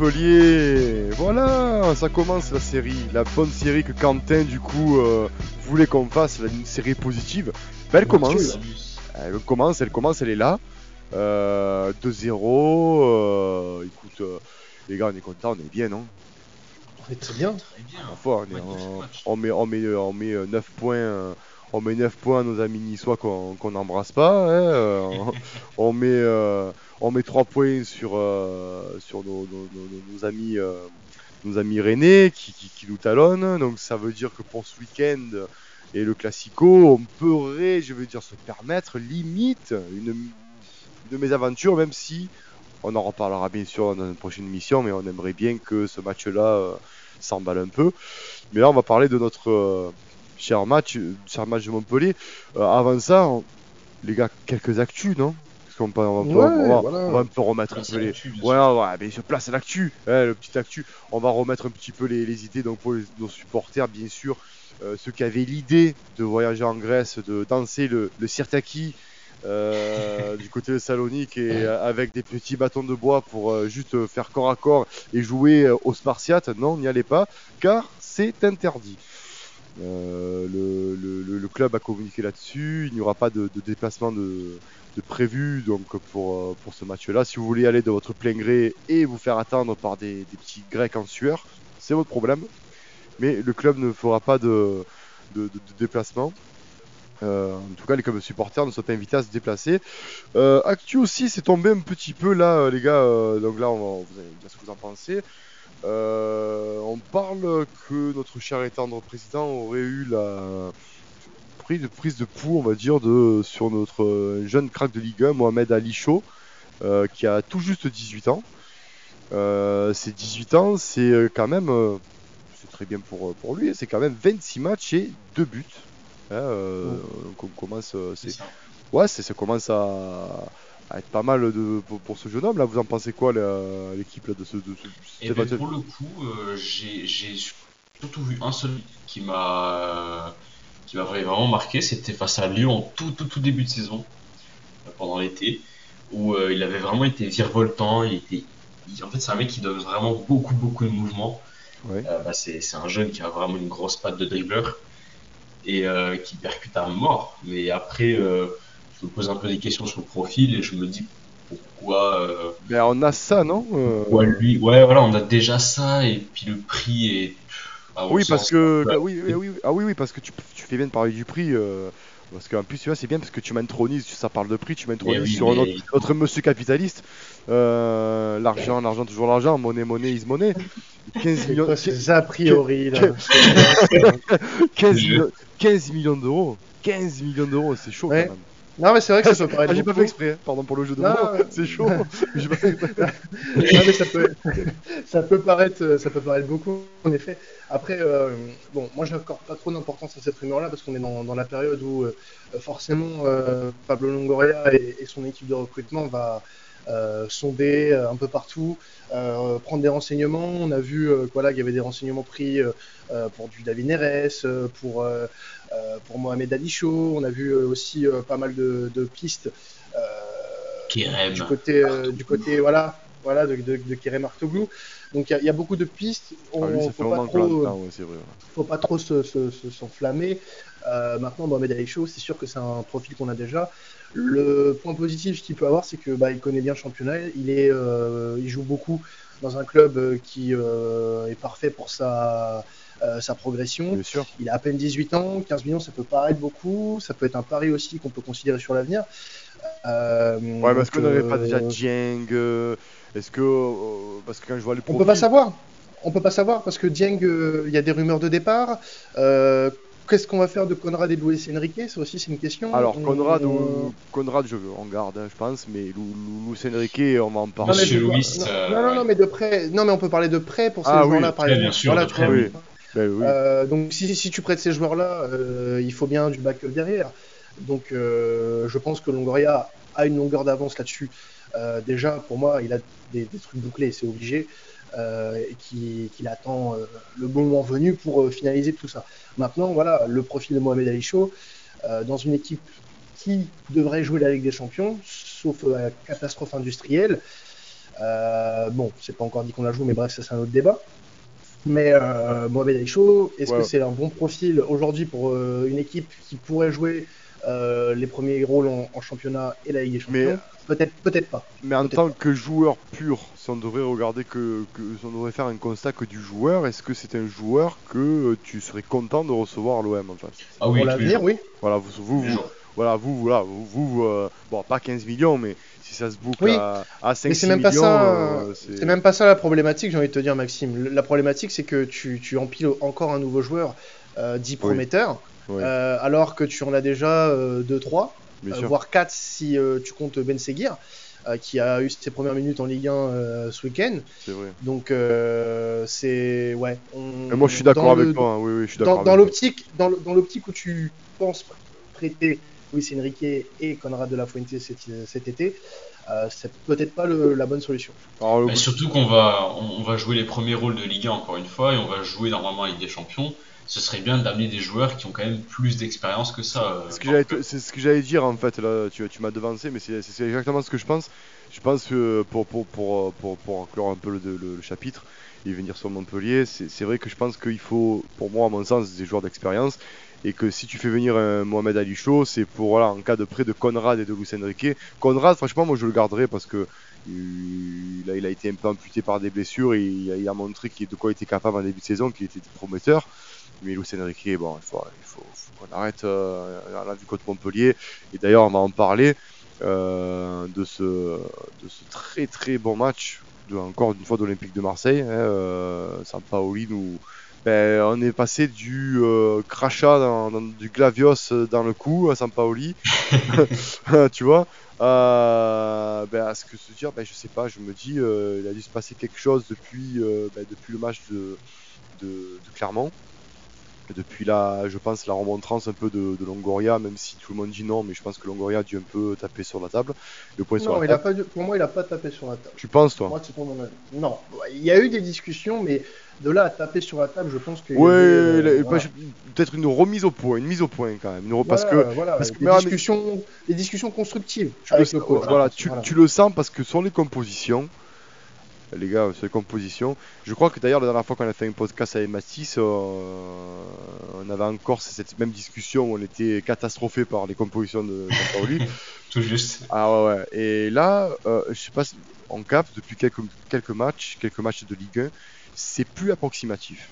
Montpellier. Voilà, ça commence la série, la bonne série que Quentin du coup euh, voulait qu'on fasse, une série positive. Ben, elle commence. Elle commence, elle commence, elle est là. 2-0. Euh, écoute, les gars, on est content, on est bien, non? On est très bien. Très bien. on, on, met, on, met, on met 9 points on met 9 points à nos amis niçois qu'on n'embrasse pas. Hein, euh, on, met, euh, on met 3 points sur, euh, sur nos, nos, amis, nos amis rennais qui, qui, nous talonnent. Donc ça veut dire que pour ce week-end et le Classico, on pourrait, je veux dire, se permettre limite une, de mes aventures, même si on en reparlera bien sûr dans une prochaine mission, mais on aimerait bien que ce match-là s'emballe un peu. Mais là, on va parler de notre cher match, cher match de Montpellier. Euh, avant ça, les gars, quelques actus, non? Parce qu'on va, on va, un peu remettre un peu les. Ouais, ouais, mais je place l'actu, hein, le petit actu. On va remettre un petit peu les, idées donc pour nos supporters, bien sûr. Euh, ceux qui avaient l'idée de voyager en Grèce, de danser le, le sirtaki euh, du côté de Salonique et avec des petits bâtons de bois pour juste faire corps à corps et jouer aux Spartiates. Non, n'y allez pas, car c'est interdit. Euh, le, club a communiqué là-dessus. Il n'y aura pas de, déplacement de, prévu donc pour, euh, pour ce match-là. Si vous voulez aller de votre plein gré et vous faire attendre par des, petits Grecs en sueur, c'est votre problème. Mais le club ne fera pas de, déplacement. Euh, en tout cas, les clubs supporters ne sont pas invités à se déplacer. Actu aussi, c'est tombé un petit peu là, les gars. donc là, vous allez dire ce que vous en pensez. Euh, on parle que notre cher et tendre président aurait eu la prise de, prise de pouls, on va dire, de, sur notre jeune crack de Ligue 1, Mohamed Ali Chaud, euh, qui a tout juste 18 ans. Euh, ces 18 ans, c'est quand même, c'est très bien pour, pour lui, c'est quand même 26 matchs et 2 buts. Hein, oh. commence, ouais, ça commence à, être pas mal de, pour, ce jeune homme. Là, vous en pensez quoi, l'équipe de ce, de Et eh ben, Pour le coup, euh, j'ai surtout vu un seul qui m'a qui m'a vraiment marqué. C'était face à Lyon en tout, tout, tout début de saison, euh, pendant l'été, où euh, il avait vraiment été virevoltant. Il était, en fait, c'est un mec qui donne vraiment beaucoup, beaucoup de mouvements. Bah, c'est un jeune qui a vraiment une grosse patte de dribbleur et qui percute à mort. Mais après je me pose un peu des questions sur le profil et je me dis pourquoi. Euh, ben, on a ça, non euh... lui? Ouais, voilà, on a déjà ça et puis le prix est. oui, parce que oui, oui, ah oui, oui, parce que tu, tu fais bien de parler du prix. Euh, parce qu'en plus, tu vois, c'est bien parce que tu m'intronises, ça parle de prix, tu m'intronises eh sur notre, monsieur capitaliste. Euh, l'argent, l'argent, toujours l'argent, monnaie, monnaie, is monnaie. 15 millions. C'est a priori, là? 15, millions, 15 millions d'euros. 15 millions d'euros, c'est chaud quand même. Non, mais c'est vrai que ça peut paraître. Ah, j'ai pas fait exprès, hein. pardon pour le jeu de mots, c'est chaud. j'ai pas fait exprès. non, mais ça peut, ça, peut paraître, ça peut paraître beaucoup, en effet. Après, euh, bon, moi je n'accorde pas trop d'importance à cette rumeur-là parce qu'on est dans, dans, la période où euh, forcément euh, Pablo Longoria et, et, son équipe de recrutement va sonder un peu partout, prendre des renseignements. On a vu voilà, qu'il y avait des renseignements pris pour du David Neres, pour euh, pour Mohamed Ali On a vu euh, aussi euh, pas mal de, pistes du côté, du côté voilà, voilà, de, de, de Kerem Donc il y, a beaucoup de pistes. On, ne faut, pas trop, faut pas trop s'enflammer. maintenant, Mohamed Ali c'est sûr que c'est un profil qu'on a déjà. Le point positif qu'il peut avoir, c'est que bah, il connaît bien le championnat. Il est, il joue beaucoup dans un club qui est parfait pour sa euh, sa progression. Il a à peine 18 ans, 15 millions, ça peut paraître beaucoup, ça peut être un pari aussi qu'on peut considérer sur l'avenir. Euh, ouais, parce qu'on n'avait pas déjà Dieng. Euh, est-ce que parce que quand je vois les on peut pas savoir. On peut pas savoir parce que Dieng, il y a des rumeurs de départ. Qu'est-ce qu'on va faire de Conrad et de Luis Enrique? Ça aussi, c'est une question. Alors, Conrad, Conrad je en garde, hein, je pense, mais Luis Enrique, on va en parler. Non, non, non, non, mais de près. Non, mais on peut parler de près pour ces ah, joueurs-là, par exemple. Bien sûr, voilà, oui. Ben euh, donc si, si, tu prêtes ces joueurs-là, euh, il faut bien du backup derrière. Donc euh, je pense que Longoria a une longueur d'avance là-dessus. déjà, pour moi, il a des, trucs bouclés, c'est obligé. et qu'il attend le bon moment venu pour finaliser tout ça. Maintenant, voilà, le profil de Mohamed Ali Chaud, dans une équipe qui devrait jouer la Ligue des Champions, sauf catastrophe industrielle, Euh, bon, c'est pas encore dit qu'on la joue, mais bref, ça c'est un autre débat. Mais euh, Mohamed Ali Chaud, est-ce que c'est un bon profil aujourd'hui pour euh, une équipe qui pourrait jouer euh, les premiers rôles en, championnat et la Ligue des Champions Peut-être, peut-être pas. Mais en tant que joueur pur, si on devrait regarder que, que si on devrait faire un constat que du joueur, est-ce que c'est un joueur que tu serais content de recevoir à l'OM en face Ah oui, pour l'avenir, oui. Voilà, vous, vous, vous voilà, vous, voilà, vous, vous bon, pas 15 millions, mais si ça se boucle à, à 5 c'est même pas ça. Euh, c'est même pas ça la problématique, j'ai envie de te dire, Maxime. La problématique, c'est que tu, tu, empiles encore un nouveau joueur euh, dit prometteur, euh, alors que tu en as déjà 2-3, voire 4 si tu comptes Ben Seguir. qui a eu ses premières minutes en Ligue 1 ce week-end. C'est vrai. Donc c'est ouais. moi je suis d'accord avec toi. Hein. Oui, oui, je suis d'accord. Dans, l'optique, dans l'optique où tu penses prêter Luis Enrique et Conrad de la Fuente cet, été, euh, c'est peut-être pas la bonne solution. surtout qu'on va, on, va jouer les premiers rôles de Ligue 1 encore une fois et on va jouer normalement avec des champions. Ce serait bien d'amener des joueurs qui ont quand même plus d'expérience que ça. Euh, c'est ce que j'allais dire en fait. Là, tu, m'as devancé, mais c'est exactement ce que je pense. Je pense que pour, pour, inclure un peu le, chapitre et venir sur Montpellier, c'est vrai que je pense qu'il faut, pour moi, à mon sens, des joueurs d'expérience et que si tu fais venir Mohamed Ali Chaud, c'est pour voilà, en cas de prêt de Conrad et de Luis Enrique. Conrad, franchement, moi je le garderai parce que il a, il a été un peu amputé par des blessures et il a, montré qu'il de quoi il était capable en début de saison, qu'il était prometteur. Mais Luis Enrique, bon, il faut, il faut, qu'on arrête euh, la vue contre Montpellier. Et d'ailleurs, on va en parler euh, de, ce, de ce très très bon match, de, encore une fois d'Olympique de Marseille. Hein, euh, Sampaoli nous ben, on est passé du euh, crachat, dans, du glavios dans le cou à Sampaoli, tu vois, euh, ben, à ce que se dire, ben, je sais pas, je me dis, euh, il a dû se passer quelque chose depuis, ben, depuis le match de, de, de Clermont depuis la, je pense, la remontrance un peu de, Longoria, même si tout le monde dit non, mais je pense que Longoria a dû un peu taper sur la table. Le point non, il A pas, pour moi, il n'a pas tapé sur la table. Tu penses, toi? Non, il y a eu des discussions, mais de là à taper sur la table, je pense que. Oui, euh, peut-être une remise au point, une mise au point quand même. parce que, parce que des, discussions, des discussions constructives. Tu, le, voilà, tu, tu, le sens parce que sur les compositions, les gars, sur les compositions. Je crois que d'ailleurs, la dernière fois qu'on a fait un podcast avec Matisse, euh, on avait encore cette même discussion où on était catastrophé par les compositions de Sampaoli. Tout juste. Ah ouais, ouais. Et là, euh, je sais pas, on capte depuis quelques, quelques matchs, quelques matchs de Ligue 1, c'est plus approximatif.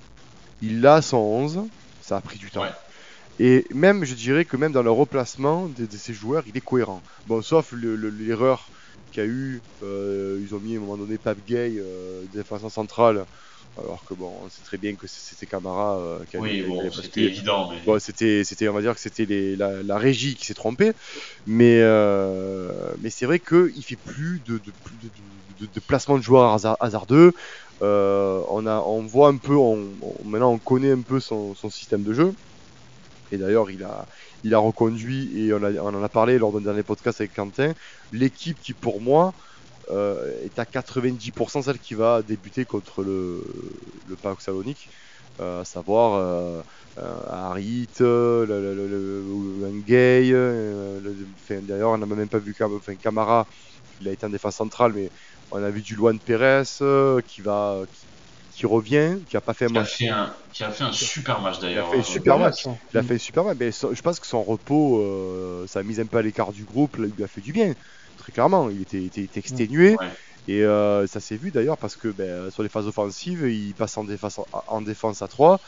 Il a son 11, ça a pris du temps. Et même, je dirais que même dans le replacement de, de ces joueurs, il est cohérent. Bon, sauf l'erreur qu'il y a eu. Euh, ils ont mis à un moment donné Pape Gay, euh, défenseur central. Alors que bon, on sait très bien que c'était Camara euh, qui Oui, bon, c'était évident. Mais... Bon, c'était, c'était, on va dire que c'était la, la, régie qui s'est trompée. Mais, euh, mais c'est vrai qu'il fait plus de, de, de, de, placement de joueurs hasardeux. Euh, on, a, on voit un peu, on, maintenant on connaît un peu son, son système de jeu. Et d'ailleurs, il a, il a reconduit, et on, en a parlé lors d'un dernier podcast avec Quentin, l'équipe qui pour moi euh, est à 90% celle qui va débuter contre le, le PAOK Salonique, euh, à savoir euh, Harit, le, le, le, d'ailleurs on n'a même pas vu Camara, il a été en défense centrale, mais on a vu du Luan Pérez qui va, revient, qui a pas fait un match. qui a fait un super match d'ailleurs. Il a fait un super match. Il a fait un super match. Mais je pense que son repos, euh, ça a mis un peu à l'écart du groupe, là, il lui a fait du bien. Très clairement, il était, était, exténué. Et euh, ça s'est vu d'ailleurs parce que ben, sur les phases offensives, il passe en défense, en défense à 3.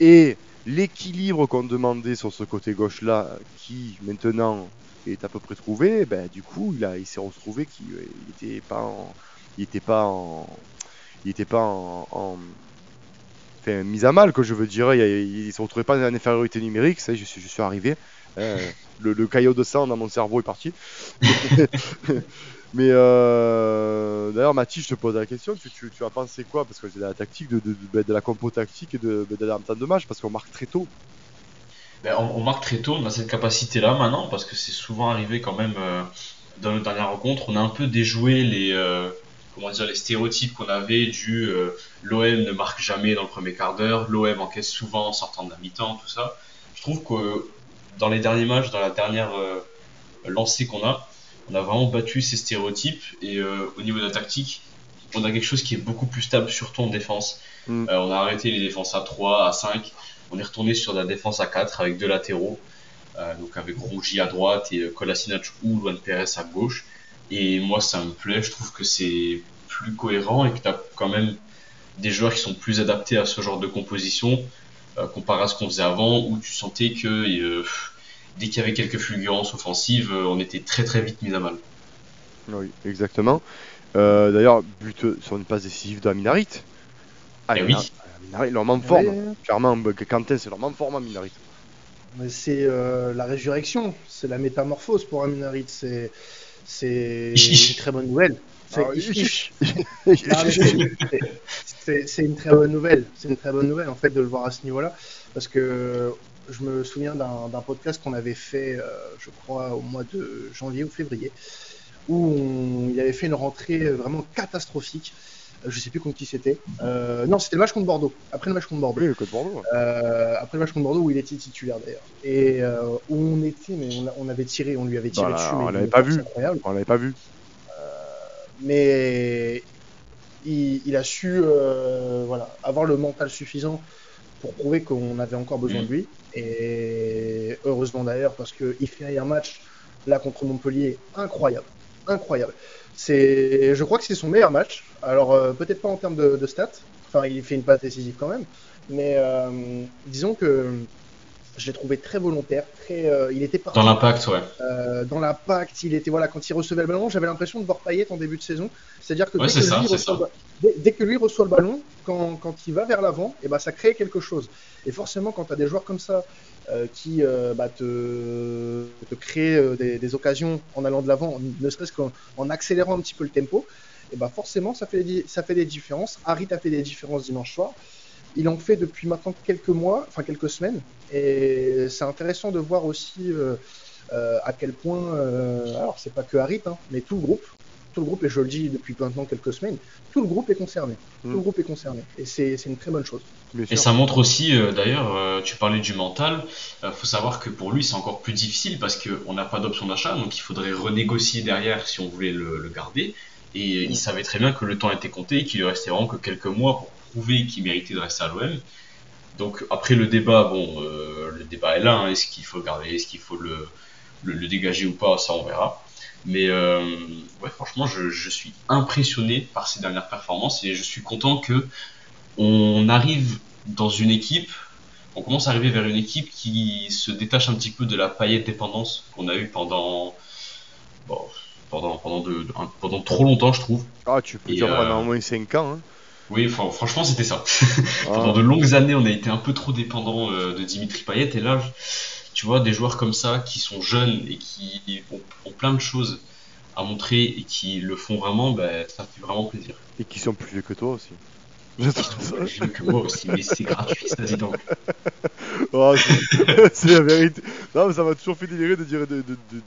Et l'équilibre qu'on demandait sur ce côté gauche-là, qui maintenant est à peu près trouvé, ben, du coup, il, a, il s'est retrouvé qu'il n'était pas en, il était pas en, il n'était pas en, en enfin, mise à mal, que je veux dire. Il ne se retrouvait pas en infériorité numérique. Ça, je suis, je suis arrivé. Hein. le, caillot de sang dans mon cerveau est parti. Mais euh, d'ailleurs, Mathis, je te pose la question. Tu, tu, tu as pensé quoi? Parce que c'est de la tactique, de, de, de, la compo tactique et de, de, de, de match, parce qu'on marque très tôt. Ben, on, marque très tôt, on a cette capacité-là maintenant, parce que c'est souvent arrivé quand même euh, dans nos dernières rencontres. On a un peu déjoué les, euh, comment dire, les stéréotypes qu'on avait du euh, l'OM ne marque jamais dans le premier quart d'heure, l'OM encaisse souvent en sortant de la mi-temps, tout ça. Je trouve que dans les derniers matchs, dans la dernière euh, lancée qu'on a, on a vraiment battu ces stéréotypes et euh, au niveau de la tactique, on a quelque chose qui est beaucoup plus stable, surtout en défense. Mm. Euh, on a arrêté les défenses à 3, à 5. On est retourné sur la défense à 4 avec deux latéraux. Donc avec Rougi à droite et Kolasinac ou Luan Perez à gauche. Et moi, ça me plaît. Je trouve que c'est plus cohérent et que tu as quand même des joueurs qui sont plus adaptés à ce genre de composition euh, comparé à ce qu'on faisait avant où tu sentais que euh, dès qu'il y avait quelques fulgurances offensives, euh, on était très très vite mis à mal. Oui, exactement. Euh, D'ailleurs, but sur une passe décisive de Aminarit. Ah, Eh oui. Aminarit, leur membre forme. Ouais, Clairement, Quentin, c'est leur membre forme, Aminarit. c'est euh, la résurrection, c'est la métamorphose pour Aminarit. C'est c'est une très bonne nouvelle. C'est une très bonne nouvelle. C'est une très bonne nouvelle en fait de le voir à ce niveau-là, parce que je me souviens d'un d'un podcast qu'on avait fait, euh, je crois au mois de janvier ou février, où on- il avait fait une rentrée vraiment catastrophique. Je sais plus contre qui c'était. Euh, non, c'était le match contre Bordeaux. Après le match contre Bordeaux. Oui, le code Bordeaux. Euh, après le match contre Bordeaux où il était titulaire d'ailleurs. Et euh, où on était, mais on, a- on avait tiré, on lui avait tiré Voilà, dessus. on l'avait pas force vu. incroyable. On l'avait pas vu. mais il, il a su voilà, avoir le mental suffisant pour prouver qu'on avait encore besoin Mm. de lui. Et heureusement d'ailleurs, parce qu'il fait un match là contre Montpellier incroyable. Incroyable. C'est, je crois que c'est son meilleur match. Alors euh, peut-être pas en termes de, de stats, enfin il fait une passe décisive quand même, mais euh, disons que je l'ai trouvé très volontaire, très, euh, il était parti Dans l'impact, ouais. euh, dans l'impact, il était voilà quand il recevait le ballon, j'avais l'impression de voir Payet en début de saison. C'est-à-dire que, Ouais, dès, que ça, reçoit dès, dès que lui reçoit le ballon, quand, quand il va vers l'avant, et ben ça crée quelque chose. Et forcément, quand tu as des joueurs comme ça euh, qui euh, bah, te, te créent euh, des, des occasions en allant de l'avant, ne serait-ce qu'en en accélérant un petit peu le tempo, et ben forcément ça fait, des, ça fait des différences. Harit a fait des différences dimanche soir. Il en fait depuis maintenant quelques mois, enfin quelques semaines, et c'est intéressant de voir aussi euh, euh, à quel point, euh, alors c'est pas que Harit, hein, mais tout le groupe, tout le groupe, et je le dis depuis maintenant quelques semaines, tout le groupe est concerné. Tout Mm. le groupe est concerné, et c'est une très bonne chose. Et ça montre aussi, euh, d'ailleurs, euh, tu parlais du mental, il faut savoir que pour lui c'est encore plus difficile parce qu'on n'a pas d'option d'achat, donc il faudrait renégocier derrière si on voulait le, le garder. Et il savait très bien que le temps était compté et qu'il lui restait vraiment que quelques mois pour prouver qu'il méritait de rester à l'OM. Donc après le débat, bon, euh, le débat est là, hein, est-ce qu'il faut le garder, est-ce qu'il faut le, le, le dégager ou pas, ça on verra. Mais euh, ouais, franchement, je, je suis impressionné par ses dernières performances et je suis content que on arrive dans une équipe, on commence à arriver vers une équipe qui se détache un petit peu de la paillette dépendance qu'on a eue pendant, bon, pendant, pendant, de- un- pendant trop longtemps, je trouve. Ah, tu peux Et, dire euh, pendant au moins 5 ans. Hein. Oui, fran- franchement, c'était ça. Ah. Pendant de longues années, on a été un peu trop dépendant euh, de Dimitri Payet. Et là, tu vois, des joueurs comme ça qui sont jeunes et qui ont, ont plein de choses à montrer et qui le font vraiment, ben, ça fait vraiment plaisir. Et qui sont plus vieux que toi aussi. Je trouve ça- que moi aussi, mais c'est gratuit, ça dit donc. Oh, c'est la vérité. Non, mais ça m'a toujours fait délirer de dire de, de, de, de,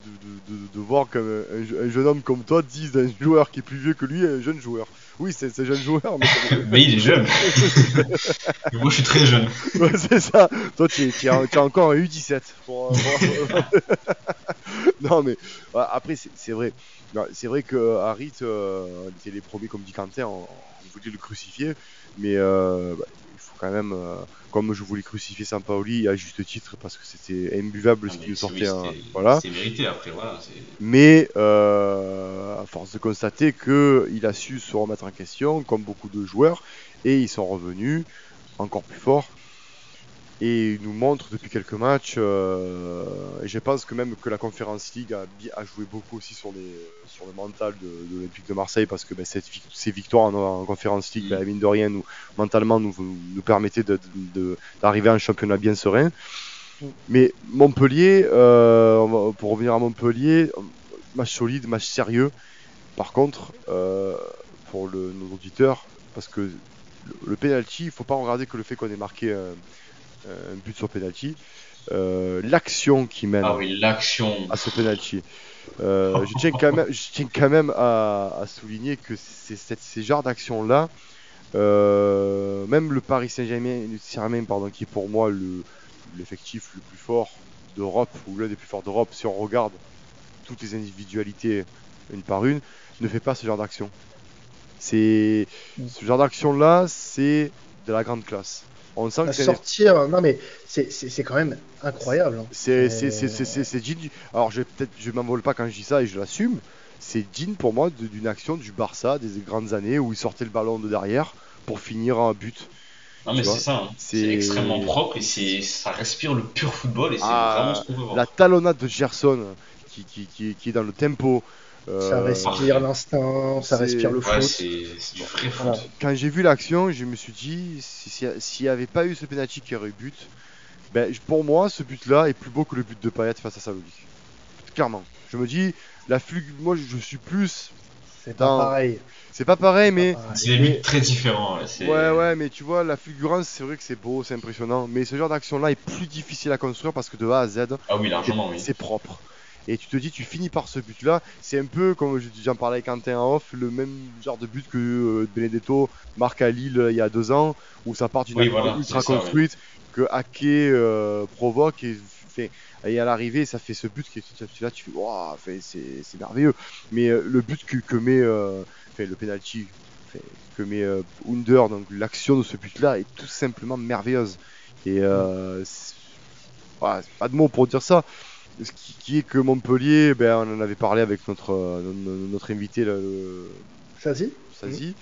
de- de voir comme un, je- un jeune homme comme toi dise d'un joueur qui est plus vieux que lui un jeune joueur. Oui, c'est c'est un jeune joueur, mais Mais il est jeune. Moi, je suis très jeune. Ouais, c'est ça. Toi, tu es encore un U17. pour- pour- non, mais après, c'est vrai. C'est vrai que Harit, euh, on était les premiers, comme dit Quentin, on, on voulait le crucifier. Mais euh, bah, quand même, euh, comme je voulais crucifier Sampaoli à juste titre, parce que c'était imbuvable ce Ah, qui mais nous sortait. oui, voilà. C'est mérité après, voilà. Mais euh, à force de constater qu'il a su se remettre en question, comme beaucoup de joueurs, et ils sont revenus encore plus forts. Et il nous montre depuis quelques matchs, euh, et je pense que même que la Conference League a, joué beaucoup aussi sur, les, sur le mental de, de l'Olympique de Marseille, parce que ben, cette ces victoires en, en Conference League, Mm. ben, mine de rien, nous, mentalement, nous, nous permettaient d'arriver à un championnat bien serein. Mais Montpellier, euh, pour revenir à Montpellier, match solide, match sérieux. Par contre, euh, pour le, nos auditeurs, parce que le, le penalty, il faut pas regarder que le fait qu'on ait marqué un, un but sur penalty. Euh, L'action qui mène Ah oui, à ce penalty. Euh, je tiens quand même, je tiens quand même à, à souligner que c'est ces genres d'actions-là, euh, même le Paris Saint-Germain, Saint-Germain, pardon, qui est pour moi le- l'effectif le plus fort d'Europe, ou l'un des plus forts d'Europe, si on regarde toutes les individualités une par une, ne fait pas ce genre d'action. C'est ce genre d'action-là, c'est de la grande classe. On sent que sortir, non mais c'est- c'est c'est quand même incroyable. hein. c'est c'est c'est c'est c'est- c'est digne. du- Alors je vais peut-être je m'envole pas quand je dis ça et je l'assume. C'est digne pour moi d'une action du Barça des grandes années où il sortait le ballon de derrière pour finir un but. Non, mais c'est ça. hein. c'est- C'est extrêmement propre et c'est ça respire le pur football et c'est Ah, vraiment ce qu'on veut voir. La talonnade de Gerson qui, qui, qui, qui est dans le tempo. Ça euh, respire l'instinct, ça respire le foot. c'est c'est du vrai foot. Voilà. quand j'ai vu l'action, je me suis dit, si- si- s'il n'y avait pas eu ce penalty qui aurait eu but, ben, pour moi, ce but-là est plus beau que le but de Payet face à Salonique. Clairement. Je me dis, la flug... moi je suis plus. C'est pas pareil. C'est pas pareil, mais. C'est des buts très différents. ouais, Ouais, ouais, mais tu vois, la fulgurance, c'est vrai que c'est beau, c'est impressionnant. Mais ce genre d'action-là est plus difficile à construire parce que de A à Z, Ah oui, largement, oui. c'est propre. Et tu te dis, tu finis par ce but-là. C'est un peu, comme je- j'en parlais avec Quentin en off, le même genre de but que euh, Benedetto marque à Lille euh, il y a deux ans, où ça part d'une Oui, voilà, ultra ça, construite, que Ake euh, provoque et, fait, et à l'arrivée, ça fait ce but qui est là, tu fais, waouh, c'est merveilleux. Mais euh, le but que, que met, le penalty que met Under, donc l'action de ce but-là est tout simplement merveilleuse. Et c'est pas de mots pour dire ça. Ce qui, qui est que Montpellier, ben, on en avait parlé avec notre, euh, no- notre invité, là, le Ça dit Sazi.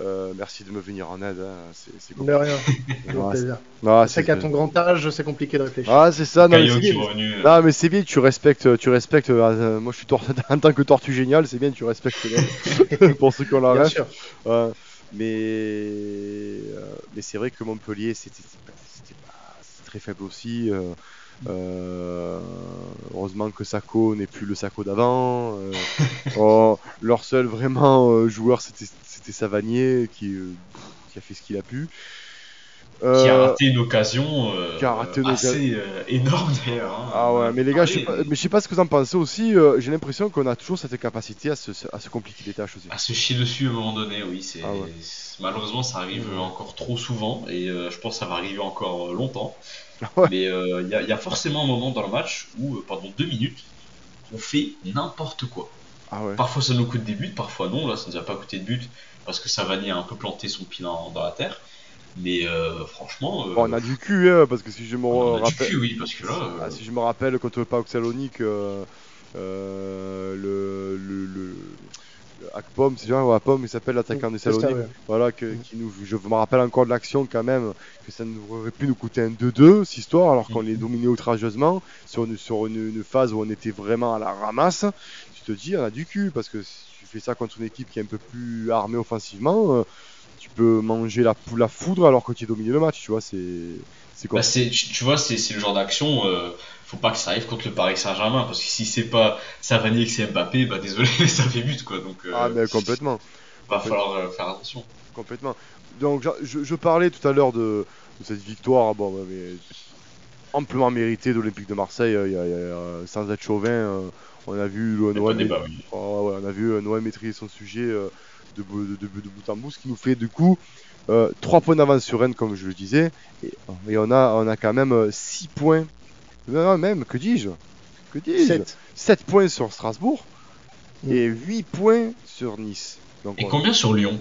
Euh, merci de me venir en aide, hein, c'est c'est De rien. Ouais, C'est qu'à ton grand âge, c'est compliqué de réfléchir. Ah, c'est ça, non, mais Caillot c'est bien. euh, Non, mais c'est bien, tu respectes, tu respectes. euh, moi, je suis tor- en tant que tortue génial, c'est bien, tu respectes les- pour ceux qui ont la Bien ref. sûr. Ouais. mais euh, mais c'est vrai que Montpellier, c'était c'était pas- très faible aussi. Euh, heureusement que Sako n'est plus le Sako d'avant. euh, oh, leur seul vraiment euh, joueur, c'était Savanier qui, qui a fait ce qu'il a pu. qui a raté une occasion euh, qui a raté une assez euh, énorme d'ailleurs. hein. Ah ouais, mais les gars, je sais pas, mais je sais pas ce que vous en pensez aussi. J'ai l'impression qu'on a toujours cette capacité à se, à se compliquer les tâches aussi. À se chier dessus à un moment donné, oui. c'est Ah ouais. Malheureusement, ça arrive encore trop souvent et je pense que ça va arriver encore longtemps. Ouais. Mais euh, il y, a- il y a forcément un moment dans le match où, euh, pendant deux minutes, on fait n'importe quoi. Ah ouais. Parfois, ça nous coûte des buts, parfois non. Là, ça nous a pas coûté de but parce que Savani a un peu planté son pied dans, dans la terre. Mais euh, franchement, euh, Bon, on a du cul, hein, parce que si je me on a du rappelle, cul, oui, parce que là, euh, ah, si je me rappelle contre Pauk Salonique, euh, euh, le, le, le Akpom, c'est ou Akpom, il s'appelle l'attaquant de C'est ça, Salonique. ouais. Voilà, que, qui nous, je me rappelle encore de l'action quand même, que ça nous aurait pu nous coûter un 2-2, cette histoire, alors qu'on Mhm. est dominé outrageusement, sur une, sur une, une phase où on était vraiment à la ramasse. Tu te dis, on a du cul, parce que si tu fais ça contre une équipe qui est un peu plus armée offensivement, euh, tu peux manger la, foudre alors que tu dominé le match, tu vois, c'est c'est Bah, c'est, tu, tu vois, c'est, c'est le genre d'action, euh, faut pas que ça arrive contre le Paris Saint-Germain, parce que si c'est pas Savani et que c'est Mbappé, bah désolé, ça fait but quoi, donc euh, Ah, mais complètement. va falloir euh, faire attention. Complètement. Donc je, parlais tout à l'heure de, de cette victoire, bon, bah, mais amplement méritée de l'Olympique de Marseille, euh, il y a- il y a, sans être chauvin. on a vu Noël, de débat, oui. Oh, ouais, on a vu Noël maîtriser son sujet de, bout- de, de- de bout en bout, ce qui nous fait du coup 3 points d'avance sur Rennes, comme je le disais, et, et on, a, on a quand même 6 points, non, non, même, que dis-je? Que dis-je? Sept. 7 points sur Strasbourg et 8 points sur Nice. Donc, Et on- combien sur Lyon?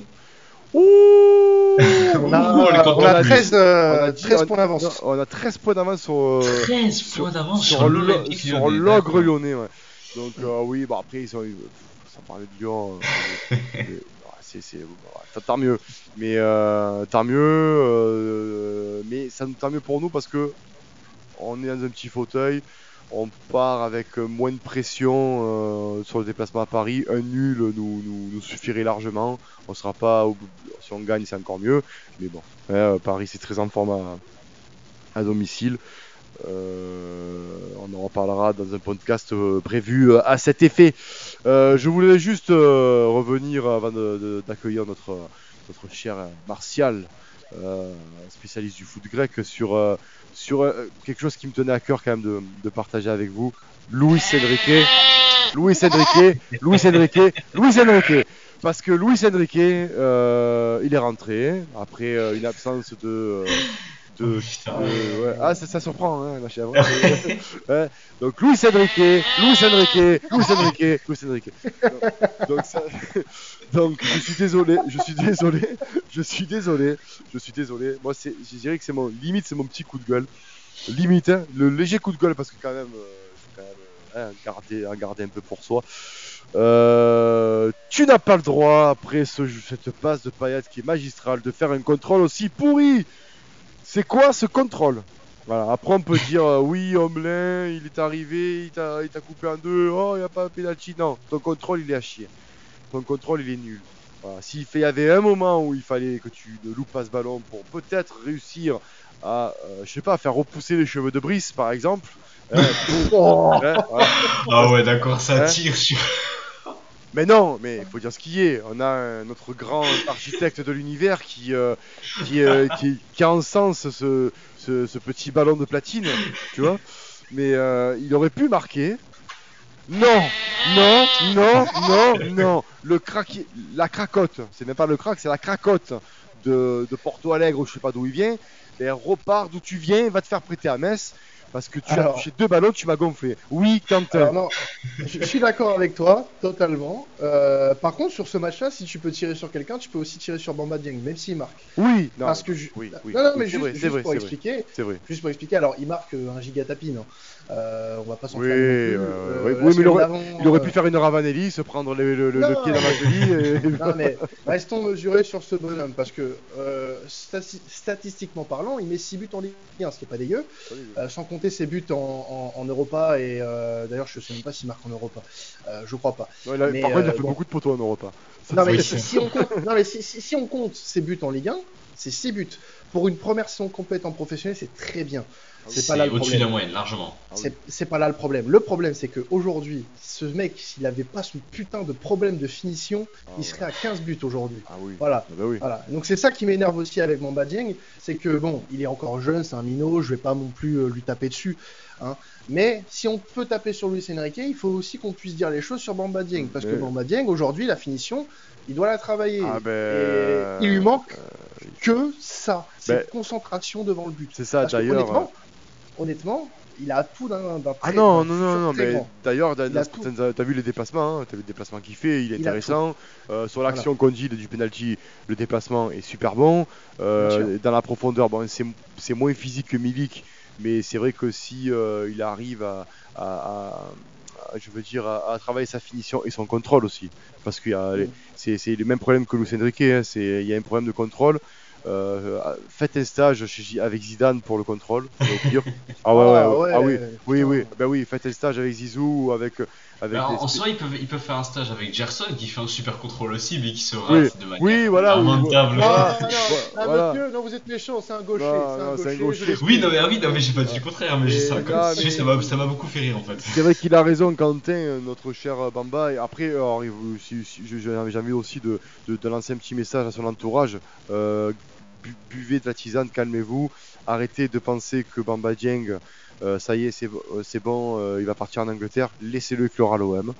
Ouh On a, on a de 13, euh, On a dit- 13 on- points d'avance. On a 13 points d'avance sur, euh, 13 sur- points d'avance sur, l'ogre lyonnais. Ouais. Donc euh, oui, bah après ils ont eu, ça parlait de Lyon, euh, c'est, c'est, tant- mieux. Mais euh, tant mieux, euh, mais ça tant mieux pour nous parce que on est dans un petit fauteuil, on part avec moins de pression euh, sur le déplacement à Paris. Un nul nous, nous, suffirait largement. On sera pas, au si on gagne c'est encore mieux. Mais bon, euh, Paris c'est très en forme à, à domicile. On en reparlera dans un podcast prévu à cet effet. Euh, je voulais juste euh, revenir avant d'accueillir notre, cher Martial, euh, spécialiste du foot grec, sur, quelque chose qui me tenait à cœur quand même de, partager avec vous. Louis Enrique. Louis Enrique. Louis Enrique. Louis Enrique. Parce que Louis Enrique, il est rentré après une absence de. Euh, de, de- ouais. Ah, ça, ça surprend, hein, la chèvre. Ouais. Donc Louis Enrique, Louis Enrique, Louis Enrique, Louis Enrique. Donc, donc ça, Donc, je suis désolé, je suis désolé, je suis désolé, je suis désolé. Moi, c'est, je dirais que c'est mon limite, c'est mon petit coup de gueule. Limite, hein, le léger coup de gueule parce que quand même, euh, quand même euh, hein, garder, garder un peu pour soi. Euh, tu n'as pas le droit, après ce, cette passe de paillettes qui est magistrale, de faire un contrôle aussi pourri. C'est quoi ce contrôle? Voilà. Après, on peut dire euh, oui, Homelin, il est arrivé, il t'a, coupé en deux, oh, il n'y a pas un penalty. Non, ton contrôle, il est à chier. Ton contrôle, il est nul. S'il y avait un moment où il fallait que tu ne loupes pas ce ballon pour peut-être réussir à, euh, je sais pas, faire repousser les cheveux de Brice, par exemple. Hein, ah ouais, d'accord, ça hein tire sur. Mais non, mais il faut dire ce qui est. On a notre grand architecte de l'univers qui, euh, qui, qui, qui, ce, ce, petit ballon de platine, tu vois. Mais euh, il aurait pu marquer. Non, non, non, non, non. Le la cracotte, c'est même pas le crack, c'est la cracotte de, Porto Alegre, je sais pas d'où il vient. Et repart d'où tu viens, va te faire prêter à Metz. Parce que tu as touché deux ballons, tu m'as gonflé. Oui, Quentin. non, je, suis d'accord avec toi, totalement. Euh, par contre, sur ce match-là, si tu peux tirer sur quelqu'un, tu peux aussi tirer sur Bamba Dieng, même s'il marque. Oui, non. Parce que oui, oui, non, non, mais juste, vrai, pour expliquer. C'est vrai. Juste pour expliquer, alors il marque un giga tapis, non? Euh, on va pas s'en oui, euh, oui, oui, mais il aurait, il aurait, pu faire une Ravanelli, se prendre le, le, le pied dans la. Et... non, mais restons mesurés sur ce bonhomme, parce que statistiquement parlant, il met 6 buts en Ligue 1, ce qui est pas dégueu, sans compter ses buts en, en, Europa, et d'ailleurs, je sais même pas s'il marque en Europa. je crois pas. mais, par contre, il a fait beaucoup de poteaux en Europa. Non mais, si, on compte, non, mais si, si, on compte ses buts en Ligue 1, c'est 6 buts. Pour une première saison complète en professionnel, c'est très bien. C'est pas là le au-dessus de la moyenne, largement. Ah c'est pas là le problème. Le problème, c'est qu'aujourd'hui, ce mec, s'il avait pas son putain de problème de finition, ah il serait à 15 buts aujourd'hui. Ah oui. Voilà. Ah bah oui. voilà. Donc c'est ça qui m'énerve aussi avec mon Dieng, c'est que bon, il est encore jeune, c'est un minot, je vais pas non plus euh, lui taper dessus. Hein. Mais si on peut taper sur Luis Enrique, il faut aussi qu'on puisse dire les choses sur Bamba Dieng. Parce que Bamba Dieng, aujourd'hui, la finition, il doit la travailler. Ah ben, il lui manque euh, que ça, cette ben, concentration devant le but. C'est ça, d'ailleurs. Honnêtement, il a tout d'un Ah non, non, non, non, mais d'ailleurs, t'as vu les déplacements, hein, t'as vu le déplacement qu'il fait, il est intéressant. Euh, sur l'action qu'on dit du penalty, le déplacement est super bon. Euh, dans la profondeur, bon, c'est moins physique que Milik, mais c'est vrai que si euh, il arrive à, je veux dire, à, travailler sa finition et son contrôle aussi, parce a, mm. c'est le même problème que Luis Enrique, hein, il y a un problème de contrôle. Euh, faites un stage avec Zidane pour le contrôle, Ah ouais, ouais, ouais, ah oui, oui, oui, ben oui, faites un stage avec Zizou ou avec en soi, ils peuvent, ils peuvent faire un stage avec Gerson qui fait un super contrôle aussi, mais qui se rate de manière oui, voilà, lamentable. Voilà, non, voilà. monsieur, non, vous êtes méchant, c'est un gaucher. c'est un, gaucher. Oui, non, mais, oui, non, mais j'ai pas dit le contraire, mais, ça m'a beaucoup fait rire en fait. C'est vrai qu'il a raison, Quentin, notre cher Bamba. Et après, alors, si, si, j'avais envie aussi de, de, de, lancer un petit message à son entourage. Euh, buvez de la tisane, calmez-vous. Arrêtez de penser que Bamba Dieng euh, ça y est, c'est euh, bon, euh, il va partir en Angleterre, laissez-le éclore à l'OM.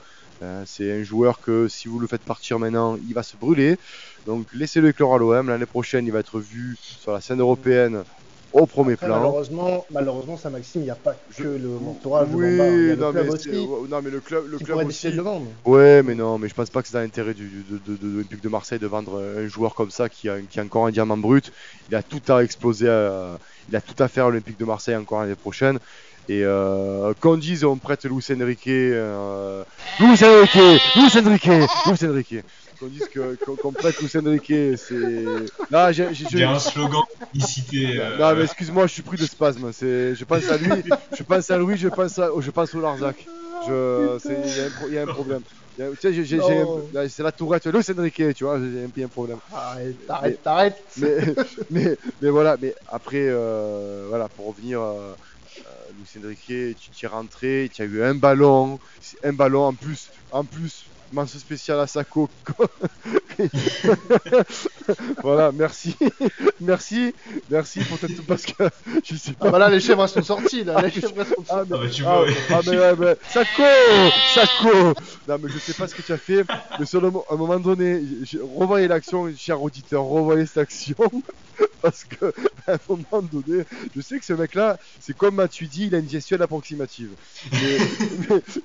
c'est un joueur que si vous le faites partir maintenant, il va se brûler. Donc laissez-le éclore à l'OM. L'année prochaine, il va être vu sur la scène européenne au premier plan. Malheureusement, malheureusement, ça Maxime, il n'y a pas que le entourage oui, de non, mais aussi. non, mais le club, le club aussi. De le vendre. Ouais, mais non, mais je pense pas que c'est dans l'intérêt du, de, de, de, de, Marseille de vendre un joueur comme ça qui a, qui a encore un diamant brut. Il a tout à exploser, il a tout à faire à l'Olympique de Marseille encore l'année prochaine. Et euh, qu'on dise on prête Luis Enrique, euh, Luis Enrique, Luis Enrique, Luis Enrique. Qu'on dise qu'on prête Luis Enrique, c'est. Là, j'ai. Il y a un slogan cité. Euh... Non, mais excuse-moi, je suis pris de spasme. Je pense à lui, je pense à Louis, je pense, à... je pense au Larzac. Je... Il y, a un problème. Tu sais, c'est la tourette, Luis Enrique, tu vois, j'ai un, un problème. Arrête, arrête, arrête. Mais, mais, mais, voilà, mais après, euh, voilà, pour revenir. Euh, Lucien Riquet, tu t'y es rentré, tu as eu un ballon, un ballon en plus, en plus, mention spécial à Sako. voilà, merci, merci, merci pour tout parce que je sais pas. Ah bah là les chèvres sont sorties là, les chèvres sont sorties. Ah, mais, ah, bah, tu ah, vois, ah, mais, ouais, mais, Sako, Sako. Non mais je sais pas ce que tu as fait, mais sur à un moment donné, revoyez l'action, cher auditeur, revoyez cette action. parce que à un moment donné, je sais que ce mec-là, c'est comme Mathieu dit, il a une gestuelle approximative. Mais,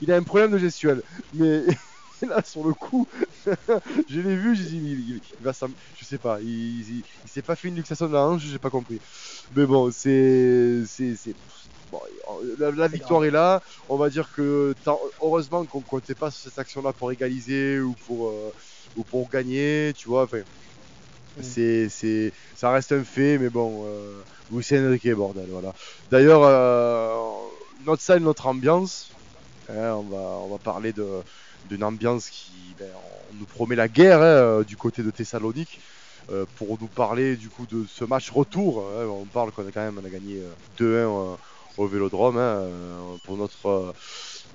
il a un problème de gestuelle. Mais là, sur le coup, je l'ai vu, je dit, il, va je sais pas, il, il, s'est pas fait une luxation de la hanche, j'ai pas compris. Mais bon, c'est, c'est, bon, la, victoire est là. On va dire que heureusement qu'on comptait pas sur cette action-là pour égaliser ou pour, euh, ou pour gagner, tu vois. Enfin, c'est, c'est, ça reste un fait, mais bon, euh, Lucien Enrique, bordel, voilà. D'ailleurs, euh, notre salle, notre ambiance, hein, on, va, on va parler de, d'une ambiance qui ben, on nous promet la guerre hein, euh, du côté de Thessalonique. Euh, pour nous parler du coup de ce match retour. Hein, on parle qu'on a quand même on a gagné 2-1 euh, au Vélodrome hein, pour notre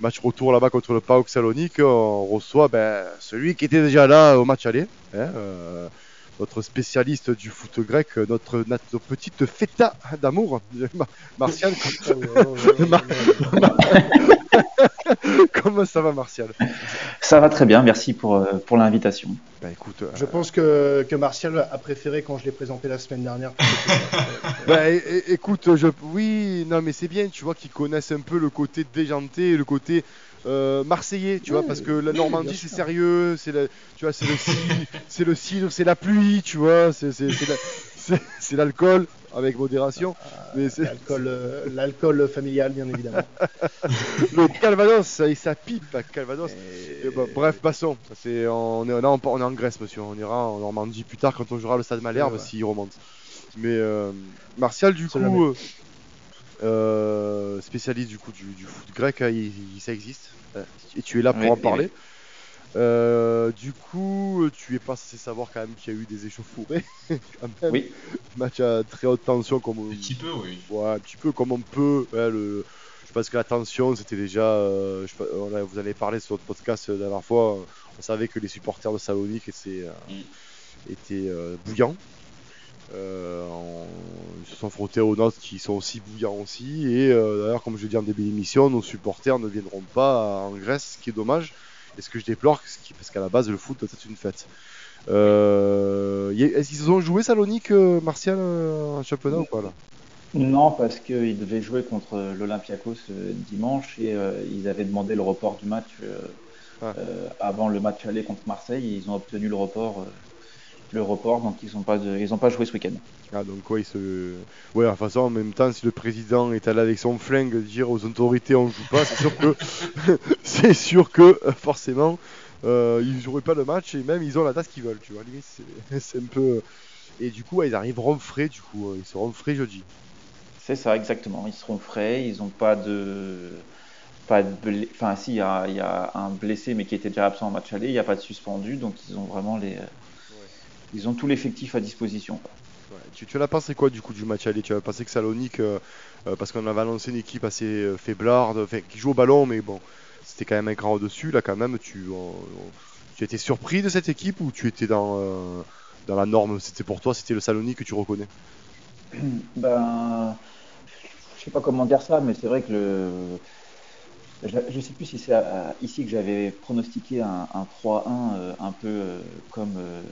match retour là-bas contre le PAOK Salonique. On reçoit ben, celui qui était déjà là au match aller notre spécialiste du foot grec, notre, notre petite feta d'amour, Martial. Comment ça va, Martial? Ça va très bien, merci pour, euh, pour l'invitation. Bah, écoute, Je euh, pense que, que Martial a préféré quand je l'ai présenté la semaine dernière. bah, écoute, je... oui, non, mais c'est bien, tu vois, qu'ils connaissent un peu le côté déjanté, le côté euh, marseillais, tu vois, parce que la Normandie c'est sérieux, c'est tu vois, c'est le c'est le cidre, c'est la pluie, tu vois, c'est l'alcool avec modération. Mais c'est euh, l'alcool familial, bien évidemment. le Calvados, ça, ça pipe, Calvados. bref, passons. C'est on est, on, est en Grèce, monsieur. On ira en Normandie plus tard quand on jouera le Stade Malherbe s'il remonte. Mais euh, Martial, du coup. Euh, spécialiste du coup du, foot grec, hein, ça existe. Euh, et tu es là pour en parler. Euh, du coup, tu es pas censé savoir quand même qu'il y a eu des échauffourées. Oui. Match à très haute tension comme un petit peu, oui. Ouais, un petit peu comme on peut. le... Je pense que la tension, c'était déjà. Je... vous avez parlé sur votre podcast la dernière fois. On savait que les supporters de Salonique étaient, mm. étaient bouillants. Euh, ils se sont frottés aux notes qui sont aussi bouillants aussi. Et euh, d'ailleurs, comme je l'ai dit en début d'émission, nos supporters ne viendront pas en Grèce, ce qui est dommage. Et ce que je déplore, parce qu'à la base, le foot, c'est une fête. Euh, Est-ce qu'ils ont joué Salonique, euh, Martial, en championnat ou pas là? Non, parce qu'ils devaient jouer contre l'Olympiakos dimanche et ils avaient demandé le report du match ah. avant le match aller contre Marseille. Et ils ont obtenu le report le report, donc ils n'ont pas, ils ont pas joué ce week-end. Ah, donc ouais, se... ouais, de toute façon, en même temps, si le président est allé avec son flingue dire aux autorités on joue pas, c'est sûr que, c'est sûr que euh, forcément, euh, ils joueraient pas le match et même ils ont la tasse qu'ils veulent, tu vois. C'est un peu. Euh, et du coup, ils arriveront frais, du coup, ils seront frais jeudi. C'est ça, exactement. Ils seront frais, ils n'ont pas de. Pas de Enfin, si, il y a, y a, un blessé, mais qui était déjà absent en match aller, il n'y a pas de suspendu, donc ils ont vraiment les ils ont tout l'effectif à disposition. Tu, tu as pensé quoi du coup du match aller? Tu as pensé que Salonique, euh, euh, parce qu'on avait annoncé une équipe assez euh, faiblarde, qui joue au ballon, mais bon, c'était quand même un cran au-dessus. Là, quand même, tu, tu étais surpris de cette équipe ou tu étais dans, dans la norme? C'était pour toi, c'était le Salonique que tu reconnais? Ben, je sais pas comment dire ça, mais c'est vrai que le je ne sais plus si c'est ici que j'avais pronostiqué un, 3-1 euh, un peu euh, comme euh,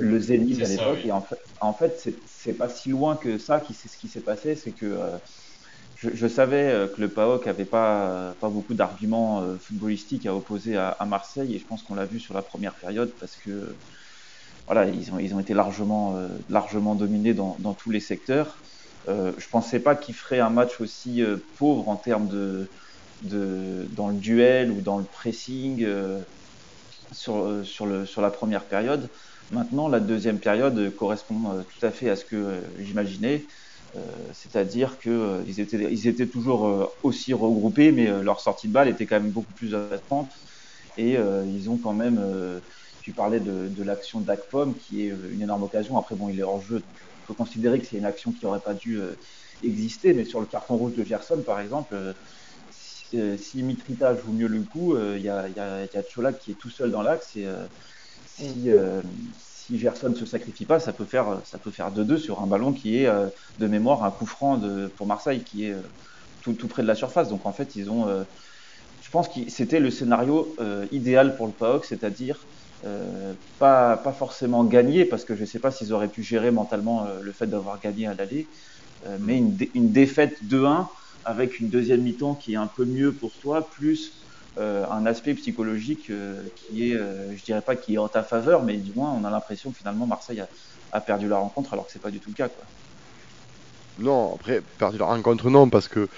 le Zénith à l'époque. Et en fait, c'est pas si loin que ça qui c'est ce qui s'est passé, c'est que je, savais que le PAOK avait pas pas beaucoup d'arguments footballistiques à opposer à, Marseille et je pense qu'on l'a vu sur la première période parce que voilà ils ont ils ont été largement largement dominés dans, dans tous les secteurs. je pensais pas qu'ils feraient un match aussi pauvre en termes de de, dans le duel ou dans le pressing euh, sur, euh, sur, le, sur la première période. Maintenant, la deuxième période correspond euh, tout à fait à ce que j'imaginais, c'est-à-dire qu'ils étaient, ils étaient toujours aussi regroupés, mais leur sortie de balle était quand même beaucoup plus attente. Et ils ont quand même, tu parlais de, de l'action d'Akpom, qui est une énorme occasion. Après, bon, il est hors jeu, il faut considérer que c'est une action qui n'aurait pas dû exister, mais sur le carton rouge de Gerson, par exemple, si Mitrita joue mieux le coup, il euh, y, a, y, a, Chola qui est tout seul dans l'axe et euh, si, euh, si Gerson ne se sacrifie pas, ça peut faire ça peut faire 2-2 sur un ballon qui est de mémoire un coup franc de, pour Marseille qui est tout, tout, près de la surface. Donc en fait, ils ont je pense que c'était le scénario idéal pour le PAOK, c'est-à-dire pas, pas forcément gagner, parce que je ne sais pas s'ils auraient pu gérer mentalement le fait d'avoir gagné à l'aller, mais une, une défaite 2-1 avec une deuxième mi-temps qui est un peu mieux pour toi, plus un aspect psychologique qui est, je dirais pas qui est en ta faveur, mais du moins on a l'impression que finalement Marseille a, perdu la rencontre alors que c'est pas du tout le cas. Quoi. Non, après perdu la rencontre non parce que.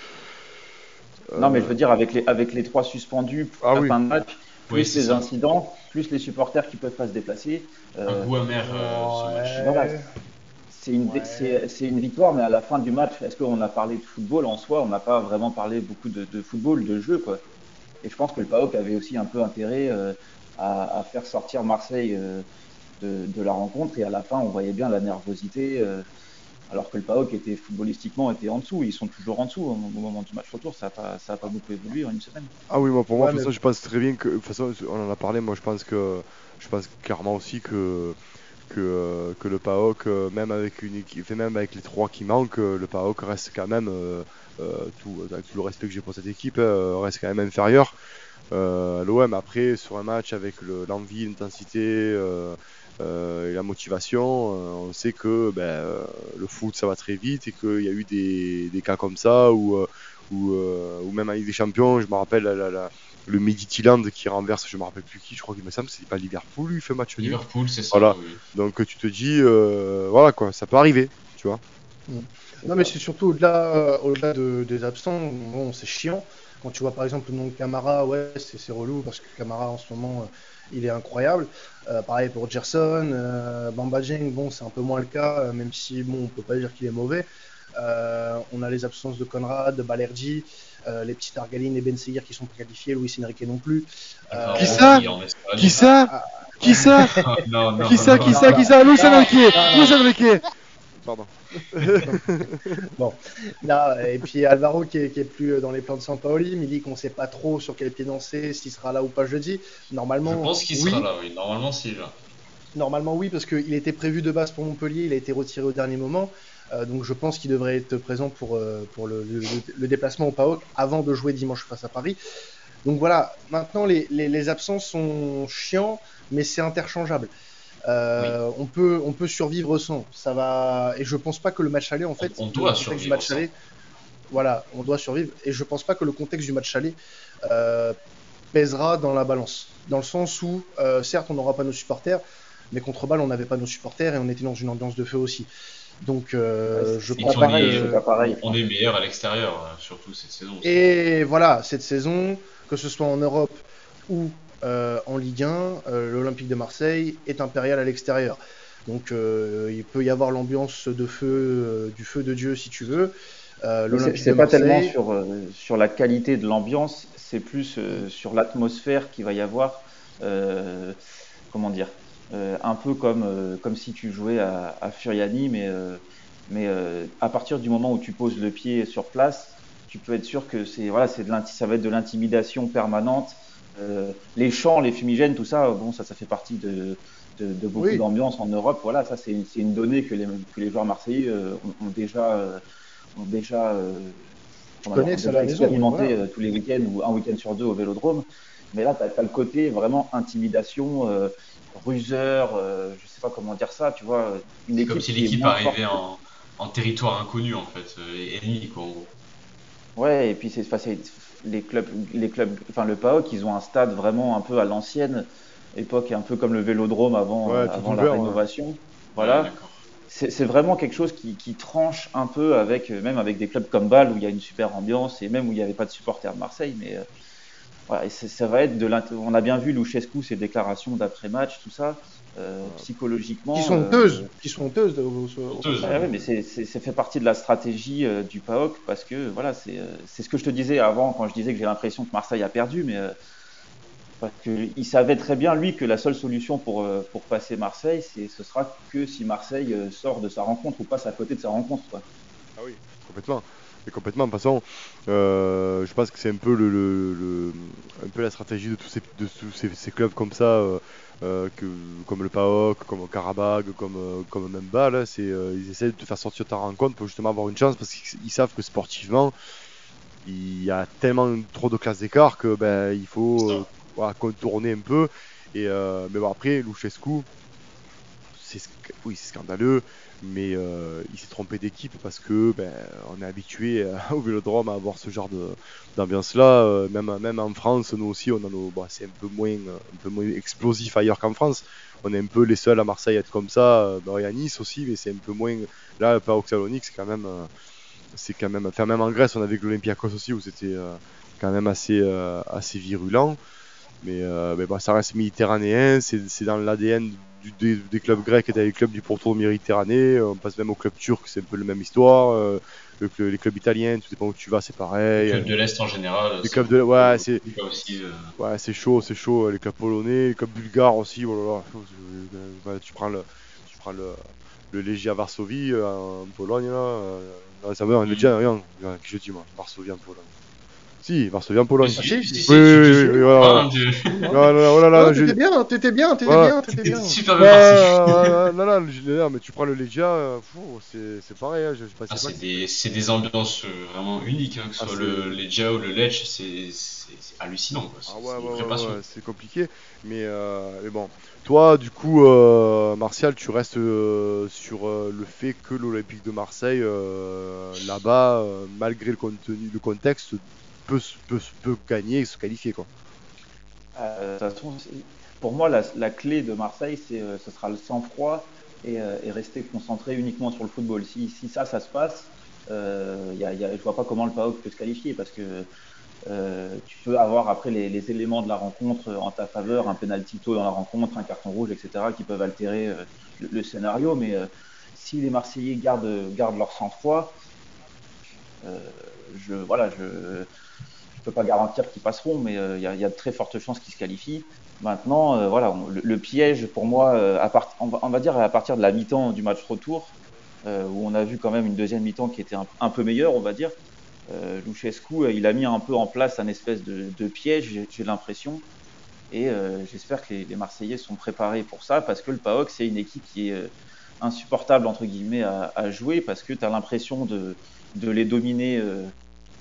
Non, mais je veux dire avec les avec les trois suspendus pour ah, fin de match, plus les incidents, plus les supporters qui peuvent pas se déplacer. un goût amer ce match c'est une, c'est, une victoire, mais à la fin du match, est-ce qu'on a parlé de football en soi? On n'a pas vraiment parlé beaucoup de, football, de jeu. Quoi. Et je pense que le PAOK avait aussi un peu intérêt euh, à, faire sortir Marseille euh, de, la rencontre. Et à la fin, on voyait bien la nervosité, euh, alors que le PAOK était footballistiquement était en dessous. Ils sont toujours en dessous au, moment du match retour. Ça n'a pas, pas beaucoup évolué en une semaine. Ah oui, moi, pour moi, je pense très bien que. De toute façon, on en a parlé. Moi, je pense que. Je pense clairement aussi que que, euh, que le PAOK, euh, même avec les trois qui manquent, euh, le PAOK reste quand même, tout, avec tout le respect que j'ai pour cette équipe, reste quand même inférieur. L'OM après sur un match avec l'envie, l'intensité et la motivation, on sait que ben, le foot ça va très vite et qu'il y a eu des, cas comme ça où, où, ou même des champions, je me rappelle la, la, le Midtjylland qui renverse, je me rappelle plus qui, je crois qu'il me semble, c'est pas Liverpool, lui, il fait match Liverpool, c'est ça. Voilà. Donc tu te dis, euh, voilà quoi, ça peut arriver, tu vois. Mm. Non, mais c'est surtout au-delà, euh, au-delà de, des absents, bon, c'est chiant. Quand tu vois par exemple le nom de Camara, ouais, c'est, relou parce que Camara en ce moment, euh, il est incroyable. pareil pour Gerson, Bamba Jeng, bon, c'est un peu moins le cas, même si bon, on peut pas dire qu'il est mauvais. on a les absences de Conrad, de Balerji. Euh, les petits Argaline et Ben Seguir qui sont qualifiés, Louis Enrique non plus. Euh, qui ça Qui ça Qui ça Qui ça Qui ça Qui ça Louis Enrique Louis Enrique Pardon. bon, là, et puis Alvaro qui est, plus dans les plans de Sampaoli, Milik on sait pas trop sur quel pied danser, s'il sera là ou pas jeudi. Normalement, je pense qu'il sera là, oui. Normalement, s'il est là. Normalement, oui, parce qu'il était prévu de base pour Montpellier, il a été retiré au dernier moment. Euh, donc je pense qu'il devrait être présent pour, euh, pour le, déplacement au PAOK avant de jouer dimanche face à Paris. Donc voilà, maintenant les, les, absences sont chiants, mais c'est interchangeable. Euh, on, peut, on peut survivre sans. Ça va... Et je pense pas que le match aller, en fait, on, doit survivre. Du match aller, voilà, on doit survivre. Et je pense pas que le contexte du match aller pèsera dans la balance. Dans le sens où, certes, on n'aura pas nos supporters, mais contre balle, on n'avait pas nos supporters et on était dans une ambiance de feu aussi. Donc, euh, je crois pareil, on, est, pareil. On est meilleur à l'extérieur, hein, surtout cette saison. Et voilà, cette saison, que ce soit en Europe ou euh, en Ligue 1, euh, l'Olympique de Marseille est impérial à l'extérieur. Donc, il peut y avoir l'ambiance de feu, du feu de Dieu si tu veux. c'est pas tellement sur, sur la qualité de l'ambiance, c'est plus sur l'atmosphère qu'il va y avoir. comment dire euh, un peu comme, euh, comme si tu jouais à, Furiani, mais, euh, mais à partir du moment où tu poses le pied sur place, tu peux être sûr que c'est voilà, c'est de ça va être de l'intimidation permanente. les chants, les fumigènes, tout ça, bon, ça, ça fait partie de, de, beaucoup d'ambiance en Europe. Voilà, ça c'est une, une, donnée que les, que les joueurs marseillais ont, déjà, ont déjà, expérimenté tous les week-ends ou un week-end sur deux au Vélodrome. Mais là, tu as, le côté vraiment intimidation, ruseur, euh, je sais pas comment dire ça, tu vois. Une comme si l'équipe arrivait en, en, territoire inconnu, en fait, euh, ennemi, quoi, en gros. Ouais, et puis c'est les clubs, les clubs, enfin le PAOK, ils ont un stade vraiment un peu à l'ancienne époque, un peu comme le Vélodrome avant, avant la rénovation. Voilà. c'est vraiment quelque chose qui, qui, tranche un peu avec, même avec des clubs comme Bâle où il y a une super ambiance et même où il n'y avait pas de supporters de Marseille, mais euh, ça va être de On a bien vu Luchescu, ses déclarations d'après-match, tout ça, euh, psychologiquement. Qui sont honteuses, euh, qui sont honteuses. Ah mais c'est fait partie de la stratégie euh, du PAOK parce que voilà, c'est ce que je te disais avant quand je disais que j'ai l'impression que Marseille a perdu, mais parce qu'il savait très bien lui que la seule solution pour pour passer Marseille, c'est ce sera que si Marseille sort de sa rencontre ou passe à côté de sa rencontre. Quoi. Ah oui, complètement complètement. De toute façon, euh, je pense que c'est un peu la stratégie de tous ces, clubs comme ça, euh, euh, comme le PAOK, comme Karabag, comme, comme. C'est, ils essaient de te faire sortir ta rencontre pour justement avoir une chance parce qu'ils savent que sportivement, il y a tellement trop de classes d'écart que ben, il faut contourner un peu. Mais bon, après, Luchescu, c'est oui, scandaleux, mais il s'est trompé d'équipe parce que ben, on est habitué au Vélodrome à avoir ce genre d'ambiance-là. même, même en France, nous aussi, on a nos, c'est un peu moins, un peu moins explosif ailleurs qu'en France. On est un peu les seuls à Marseille à être comme ça. Ben, et à Nice aussi, mais c'est un peu moins. Là, pas Salonique, c'est quand même, c'est quand même. Enfin, même en Grèce, on avait l'Olympiakos aussi où c'était quand même assez, assez virulent. Mais, euh, mais bah, ça reste méditerranéen, c'est dans l'ADN des, des, clubs grecs et des clubs du pourtour méditerranéen. On passe même au club turc, c'est un peu la même histoire. Euh, les clubs italiens, tout dépend où tu vas, c'est pareil. Les clubs de l'Est en général. Les clubs de ouais, c'est euh. ouais, c'est chaud, c'est chaud. Les clubs polonais, les clubs bulgares aussi. Voilà, tu prends le, tu prends le, le Legia Varsovie en Pologne là. ça mm. Legia, rien. Qui je dis moi, Varsovie en Pologne. Si, Varsovie en Pologne. oui, oui, oui, oui, voilà. Oh là là, t'étais bien, t'étais bien, t'étais bien, t'étais bien. Super bien parti. Non, non, mais tu prends le Legia, c'est pareil. Hein, ah, c'est des, ambiances euh, vraiment uniques, hein, que ce ah, soit le Legia ou le Lech, c'est hallucinant. Ah ouais, ouais, c'est compliqué. Mais, euh, mais bon, toi, du coup, euh, Martial, tu restes sur le fait que l'Olympique de Marseille, là-bas, malgré le contenu, le contexte, peut, gagner et se qualifier. Quoi. Euh, pour moi, la, clé de Marseille, euh, ce sera le sang-froid et, euh, et, rester concentré uniquement sur le football. Si, ça, ça se passe, je vois pas comment le PAOK peut se qualifier parce que tu peux avoir après les, éléments de la rencontre en ta faveur, un penalty tôt dans la rencontre, un carton rouge, etc., qui peuvent altérer le, scénario. Mais si les Marseillais gardent, leur sang-froid, voilà, je, peux pas garantir qu'ils passeront, mais euh, il y, a de très fortes chances qu'ils se qualifient. Maintenant, euh, voilà, le, piège pour moi, euh, à part, on, va, dire à partir de la mi-temps du match retour, où on a vu quand même une deuxième mi-temps qui était un, peu meilleure, on va dire. Euh, Luchescu, il a mis un peu en place un espèce de, piège, j'ai l'impression. Et j'espère que les, Marseillais sont préparés pour ça, parce que le PAOK, c'est une équipe qui est insupportable, entre guillemets, à, jouer, parce que tu as l'impression de, de, les dominer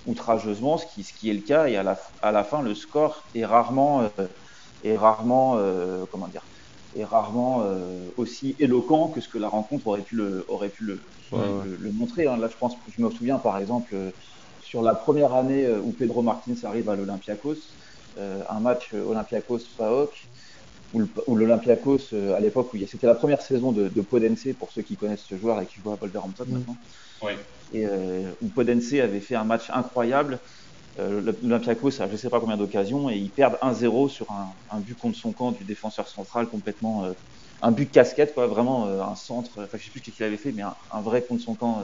outrageusement, ce qui, ce qui est le cas, et à la, à la fin, le score est rarement, euh, est rarement euh, comment dire, est rarement euh, aussi éloquent que ce que la rencontre aurait pu le, aurait pu le, le, montrer. Hein. Là, je pense, je me souviens par exemple sur la première année où Pedro Martins arrive à l'Olympiakos, un match Olympiakos-PAOK, où l'Olympiakos, à l'époque, où c'était la première saison de, de Podense, pour ceux qui connaissent ce joueur et qui joue à Wolverhampton mm. maintenant. Ouais et euh, où Podense avait fait un match incroyable. Euh, L'Olympiakos a je ne sais pas combien d'occasions et ils perdent 1-0 sur un, but contre son camp du défenseur central complètement euh, un but de casquette quoi vraiment un centre enfin je sais plus ce qu'il avait fait mais un, vrai contre son camp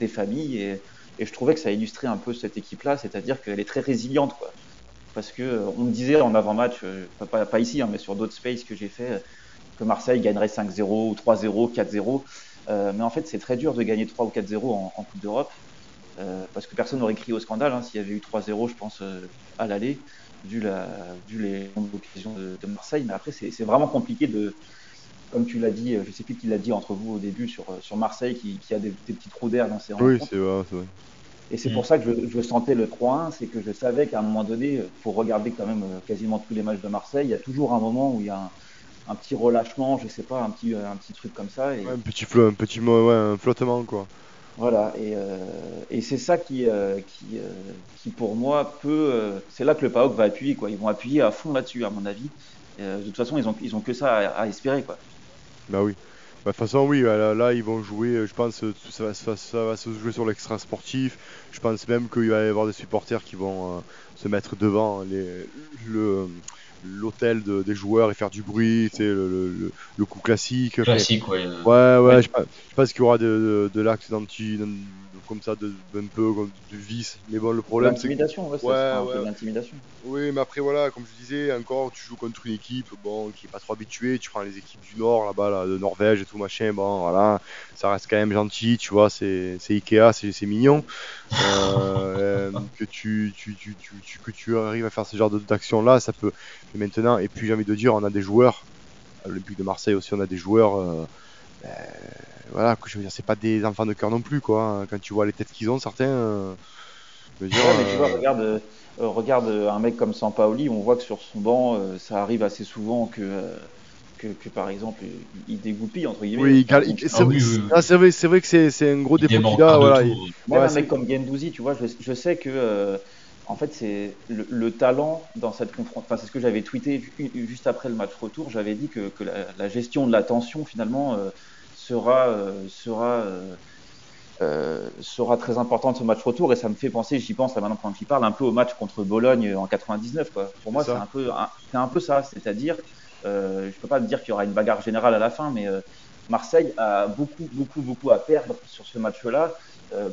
des familles et, et, je trouvais que ça illustrait un peu cette équipe là c'est-à-dire qu'elle est très résiliente quoi parce que on me disait en avant-match pas, pas, ici hein, mais sur d'autres spaces que j'ai fait que Marseille gagnerait 5-0 ou 3-0 4-0 euh, mais en fait, c'est très dur de gagner 3 ou 4-0 en, Coupe d'Europe. Euh, parce que personne n'aurait crié au scandale hein, s'il y avait eu 3-0, je pense, euh, à l'aller, vu, la, vu les occasions de, de, Marseille. Mais après, c'est vraiment compliqué de, comme tu l'as dit, je sais plus qui l'a dit entre vous au début sur, sur Marseille, qui, qui a des, petits trous d'air dans ses rencontres. Oui, c'est vrai, vrai, Et c'est pour mm. ça que je, je sentais le 3-1, c'est que je savais qu'à un moment donné, pour regarder quand même quasiment tous les matchs de Marseille, il y a toujours un moment où il y a un, un petit relâchement, je sais pas, un petit, un petit truc comme ça. Et... un petit flot, un petit ouais, un flottement quoi. Voilà, et, euh, et c'est ça qui, euh, qui, euh, qui pour moi peut, c'est là que le PAOK va appuyer quoi. Ils vont appuyer à fond là-dessus à mon avis. de toute façon, ils ont, ils ont que ça à, espérer quoi. Bah oui. Bah, de toute façon, oui, là, ils vont jouer, je pense, ça va, ça, va se jouer sur l'extra sportif. Je pense même qu'il va y avoir des supporters qui vont se mettre devant les, le, l'hôtel de, des joueurs et faire du bruit, c'est le, le, le, coup classique. Classique, ouais. Ouais, ouais, je, pense qu'il y aura de, de, l'axe d'un petit, comme ça, de, un peu de vice. Mais bon, le problème, c'est. L'intimidation, ouais, ouais, ouais. l'intimidation. Oui, mais après, voilà, comme je disais, encore, tu joues contre une équipe bon, qui est pas trop habituée. Tu prends les équipes du Nord, là-bas, là, de Norvège et tout, machin. Bon, voilà, ça reste quand même gentil, tu vois, c'est Ikea, c'est mignon. Euh, que, tu, tu, tu, tu, que tu arrives à faire ce genre d'action-là, ça peut. Mais maintenant, et puis j'ai envie de dire, on a des joueurs, à l'Olympique de Marseille aussi, on a des joueurs. Euh, ben, voilà, je veux dire, c'est pas des enfants de cœur non plus, quoi. Hein. Quand tu vois les têtes qu'ils ont, certains. Euh, je veux dire, ouais, mais tu vois, euh, regarde, euh, regarde un mec comme Sampaoli, on voit que sur son banc, ça arrive assez souvent que, que, par exemple, il dégoupille, entre guillemets. Oui, c'est vrai, que c'est un gros défaut qu'il a. Voilà, Même un mec comme Gendouzi, tu vois, je, sais que. Euh, en fait, c'est le, talent dans cette confrontation. Enfin, c'est ce que j'avais tweeté juste après le match retour. J'avais dit que, la, gestion de la tension, finalement, euh, sera, sera euh, sera très importante ce match retour et ça me fait penser, j'y pense là maintenant quand j'y parle, un peu au match contre Bologne en 99. Quoi. Pour moi, c'est un peu, c'est un peu ça, c'est-à-dire, euh, je peux pas dire qu'il y aura une bagarre générale à la fin, mais euh, Marseille a beaucoup, beaucoup, beaucoup à perdre sur ce match-là, euh,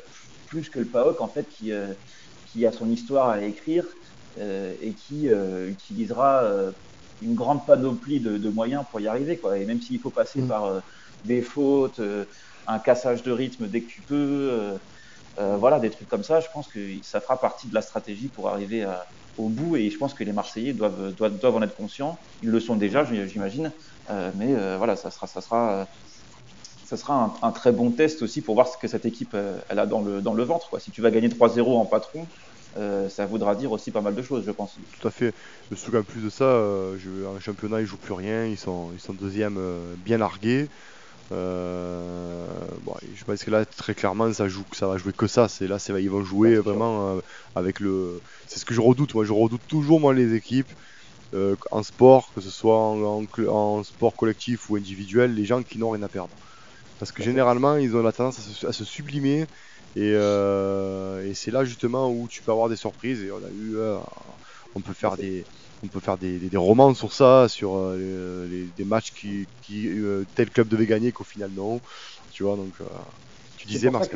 plus que le PAOK en fait qui, qui a son histoire à écrire et qui utilisera une grande panoplie de, de, moyens pour y arriver. Quoi. Et même s'il faut passer mm. par des fautes, un cassage de rythme dès que tu peux. Voilà, des trucs comme ça. Je pense que ça fera partie de la stratégie pour arriver au bout. Et je pense que les Marseillais doivent, doivent, doivent en être conscients. Ils le sont déjà, j'imagine. Euh, mais voilà, ça sera, ça sera, ça sera un, très bon test aussi pour voir ce que cette équipe elle a dans le, dans le ventre. Quoi. Si tu vas gagner 3-0 en patron, ça voudra dire aussi pas mal de choses, je pense. Tout à fait. Me souviens plus de ça. en championnat, ils jouent plus rien. Ils sont, ils sont deuxième bien largués. Euh, bon, je pense que là, très clairement, ça joue, ça va jouer que ça. C'est là, ils vont jouer vraiment euh, avec le. C'est ce que je redoute. Moi, je redoute toujours moi les équipes euh, en sport, que ce soit en, sport collectif ou individuel, les gens qui n'ont rien à perdre. Parce que généralement, ils ont la tendance à se, sublimer. Et, et c'est là justement où tu peux avoir des surprises. Et on a eu, on peut faire des, on peut faire des, romans sur ça, sur euh, des matchs qui, euh, tel club devait gagner qu'au final non. Tu vois, donc euh, tu disais Marc.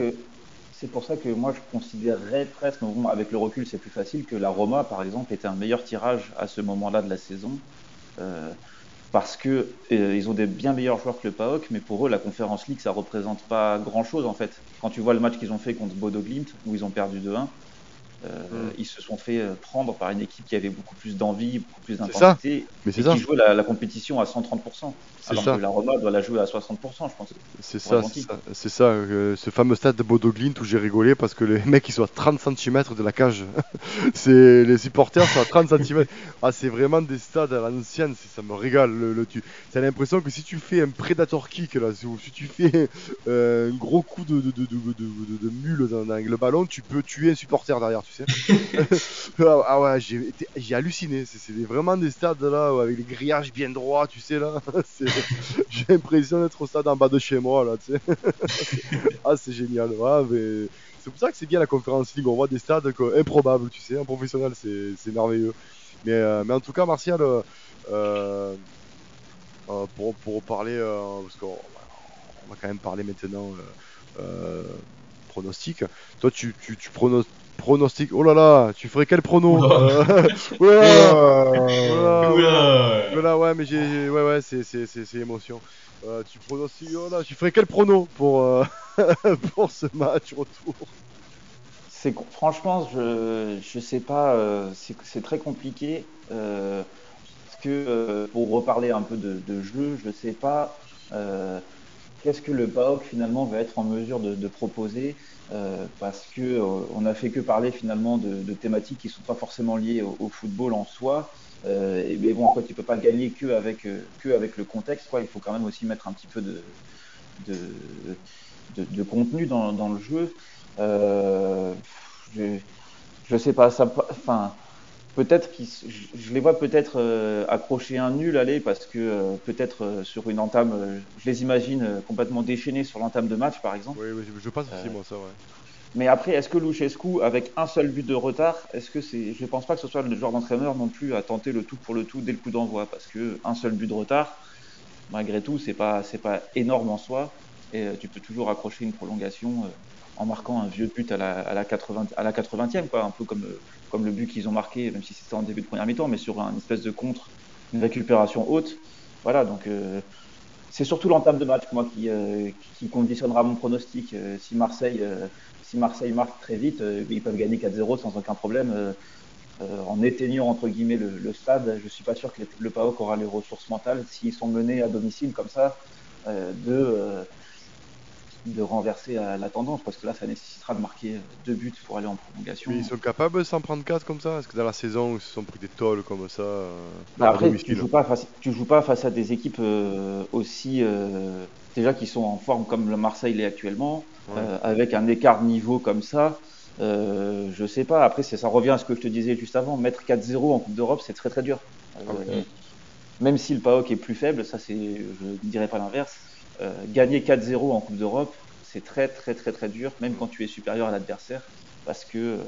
C'est pour ça que moi je considérerais presque, avec le recul c'est plus facile, que la Roma par exemple était un meilleur tirage à ce moment-là de la saison. parce que ils ont des bien meilleurs joueurs que le PAOK, mais pour eux la Conférence League ça représente pas grand-chose en fait. Quand tu vois le match qu'ils ont fait contre Bodo Glimt où ils ont perdu 2-1, euh, mm. Ils se sont fait euh, prendre par une équipe qui avait beaucoup plus d'envie, beaucoup plus d'intensité, et qui jouait la, compétition à 130%. Alors ça. que la Roma doit la jouer à 60%, je pense. C'est ça, c'est ça, euh, ce fameux stade de Bodo Glint où j'ai rigolé parce que les mecs ils sont à 30 cm de la cage. c'est les supporters sont à 30 cm. Ah, c'est vraiment des stades à l'ancienne, ça me régale. Le, le tu as l'impression que si tu fais un predator kick là, si, tu fais un gros coup de, de, de, de mule dans, dans, le ballon, tu peux tuer un supporter derrière. Ah, ah ouais, j'ai halluciné. C'est vraiment des stades là avec les grillages bien droits, tu sais là. j'ai l'impression d'être au stade en bas de chez moi là, ah, c'est génial. mais c'est pour ça que c'est bien la conférence. On voit des stades improbables, tu sais. En professionnel, c'est merveilleux. Mais, euh, mais en tout cas, Martial, euh, euh, pour, parler, parce qu'on va quand même parler maintenant pronostic. Toi, tu, tu, tu, Pronostic. Oh là là, tu ferais quel prono Oula Oula ouais, mais j'ai. Ouais, ouais, c'est, c'est, c'est, émotion. Euh, tu pronostiques. Oh là, tu ferais quel prono pour, euh, pour ce match retour? C'est, Franchement, je, je sais pas. Euh, c'est, c'est très compliqué. parce que, pour reparler un peu de, de jeu, je sais pas qu'est-ce que le PAOK finalement va être en mesure de, de proposer? Euh, parce que euh, on a fait que parler finalement de, thématiques qui sont pas forcément liées au, football en soi. Euh, et, mais bon, fait, tu peux pas gagner que avec que avec le contexte, quoi. Il faut quand même aussi mettre un petit peu de de, de, contenu dans, dans, le jeu. je, je sais pas, ça, enfin peut-être qu'ils, je les vois peut-être euh, accrocher un nul, aller, parce que euh, peut-être euh, sur une entame, je les imagine complètement déchaînés sur l'entame de match, par exemple. Oui, oui je pense aussi, moi, ça, ouais. Mais après, est-ce que Luchescu, avec un seul but de retard, est-ce que c'est, je pense pas que ce soit le genre d'entraîneur non plus à tenter le tout pour le tout dès le coup d'envoi, parce que un seul but de retard, malgré tout, c'est pas, c'est pas énorme en soi, et tu peux toujours accrocher une prolongation en marquant un vieux but à la, à la 80, à la 80e, quoi, un peu comme comme le but qu'ils ont marqué, même si c'était en début de première mi-temps, mais sur un espèce de contre, une récupération haute. Voilà, donc euh, c'est surtout l'entame de match moi qui, euh, qui conditionnera mon pronostic. Euh, si Marseille si Marseille marque très vite, ils peuvent gagner 4-0 sans aucun problème. en éteignant entre guillemets le, stade, je suis pas sûr que le PAOK aura les ressources mentales s'ils sont menés à domicile comme ça de de renverser la, tendance parce que là, ça nécessitera de marquer deux buts pour aller en prolongation. Mais ils sont capables de s'en prendre 4 comme ça? Est-ce que dans la saison, ils se sont pris des tolls comme ça bah Après, tu joues, pas face, tu joues pas face à des équipes aussi. déjà qui sont en forme comme le Marseille l'est actuellement, avec un écart de niveau comme ça. Euh, je sais pas. Après, ça revient à ce que je te disais juste avant. Mettre 4-0 en Coupe d'Europe, c'est très très dur. Euh, même si le PAOK est plus faible, ça c'est, je ne dirais pas l'inverse. Euh, gagner 4-0 en Coupe d'Europe, c'est très très très très dur, même quand tu es supérieur à l'adversaire, parce que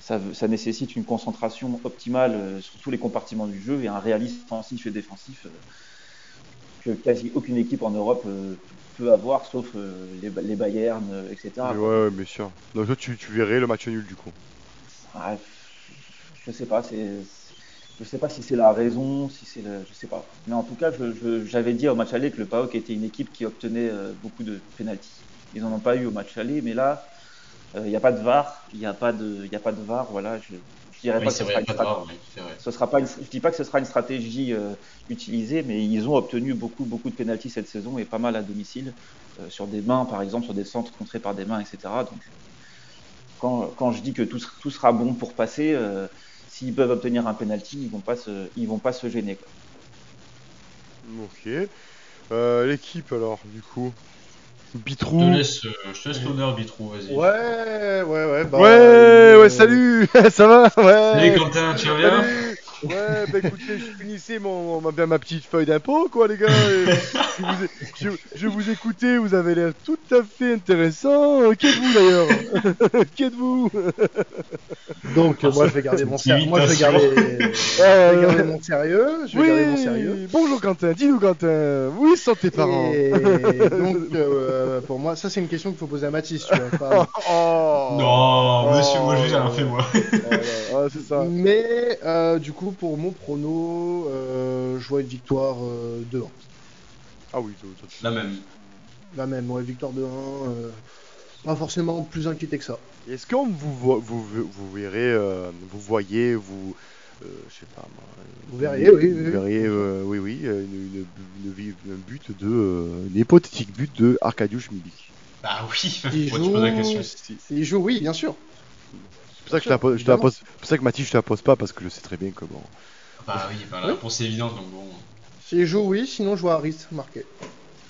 ça, ça, nécessite une concentration optimale sur tous les compartiments du jeu et un réalisme offensif et défensif que quasi aucune équipe en Europe avoir, sauf euh, les, les, Bayern, euh, etc. ouais, ouais, bien sûr. Donc toi, tu, tu, verrais le match nul du coup? Je sais pas, c'est. Je sais pas si c'est la raison, si c'est le... je sais pas. Mais en tout cas, j'avais dit au match aller que le PAOK était une équipe qui obtenait euh, beaucoup de pénalties. Ils en ont pas eu au match aller, mais là, il n'y a pas de VAR, il n'y a pas de, il a pas de VAR. Voilà, je, je dirais pas que ce sera, une sera pas je dis pas que ce sera une stratégie euh, utilisée, mais ils ont obtenu beaucoup, beaucoup de pénalties cette saison et pas mal à domicile, euh, sur des mains par exemple, sur des centres contrés par des mains, etc. Donc, quand, quand je dis que tout, tout, sera bon pour passer, euh, s'ils peuvent obtenir un penalty, ils vont pas se, ils vont pas se gêner. Ok. L'équipe alors, du coup. Bitrou. Je te laisse, euh, je te laisse l'honneur, Bitrou, vas-y. Ouais, ouais, ouais. Bah, ouais, ouais, salut, ça va Ouais. Salut Quentin, tu reviens? Ouais, bah écoutez, je finissais mon, ma, ma petite feuille d'impôt, quoi, les gars. je, vous, je, vous écoutais, vous avez l'air tout à fait intéressant. Qui êtes-vous d'ailleurs? Qui êtes-vous Donc, moi, je vais garder mon sérieux. Moi, je vais garder, je vais garder mon sérieux. Je vais oui. garder mon sérieux. Bonjour, Quentin. Dis-nous, Quentin. Oui, sont tes parents. Et donc, euh, pour moi, ça, c'est une question qu'il faut poser à Mathis. Tu vois, pas... oh. Non, monsieur, moi, j'ai rien fait, moi. oh, c'est ça. Mais, euh, du coup, pour mon prono, euh, je vois une victoire euh, 2-1. Ah oui, la même. La même, ouais, victoire 2-1. Euh, pas forcément plus inquiété que ça. Est-ce qu'on vous, vous, vous, verrez, euh, vous voyez, vous, je sais pas moi, vous verriez, oui, vous verriez, oui, oui, une, une, un but de, un hypothétique but de Arkadiusz Milik. Bah oui, il joue... la question. Il joue, oui, bien sûr pour ça que je, te la pose, pour ça que Mathis, je te la pose pas parce que je sais très bien que bon. Bah oui, bah, la réponse est évidente donc bon. Si je joue, oui, sinon je vois Harris marqué.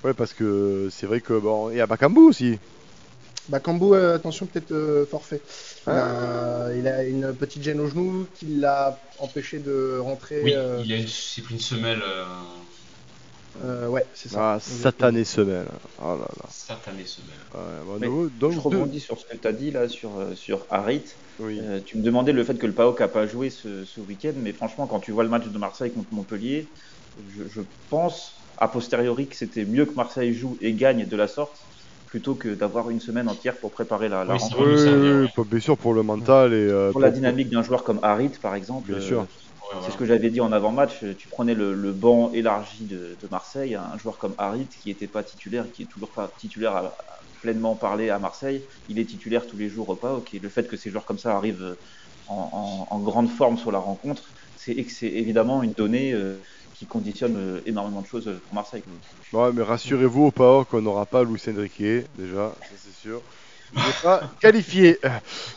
Ouais, parce que c'est vrai que bon, il y a Bakambu aussi. Bakambu, euh, attention, peut-être euh, forfait. Ah. il a une petite gêne au genou qui l'a empêché de rentrer. Oui, euh, il a s'est pris une semelle. Euh, ouais, c'est ça. Ah, satanée semelle. Oh là là. Satanée semelle. Ouais, donc, je rebondis sur ce que tu as dit là sur, sur Harit. Euh, tu me demandais le fait que le PAOK n'a pas joué ce, ce week-end, mais franchement, quand tu vois le match de Marseille contre Montpellier, je, pense a posteriori que c'était mieux que Marseille joue et gagne de la sorte plutôt que d'avoir une semaine entière pour préparer la, la rencontre. Oui, bien sûr pour le mental et euh, pour, la dynamique d'un joueur comme Harit par exemple. Bien sûr. Euh, c'est ce que j'avais dit en avant-match. Tu prenais le, banc élargi de, Marseille, un joueur comme Harit qui n'était pas titulaire, qui est toujours pas titulaire à, pleinement parler à Marseille. Il est titulaire tous les jours au PAOK. Le fait que ces joueurs comme ça arrivent en, grande forme sur la rencontre, c'est évidemment une donnée euh, qui conditionne euh, énormément de choses pour Marseille. Ouais, mais rassurez-vous au PAOK qu'on n'aura pas Luis Enrique, déjà, ça c'est sûr. N'est pas qualifié.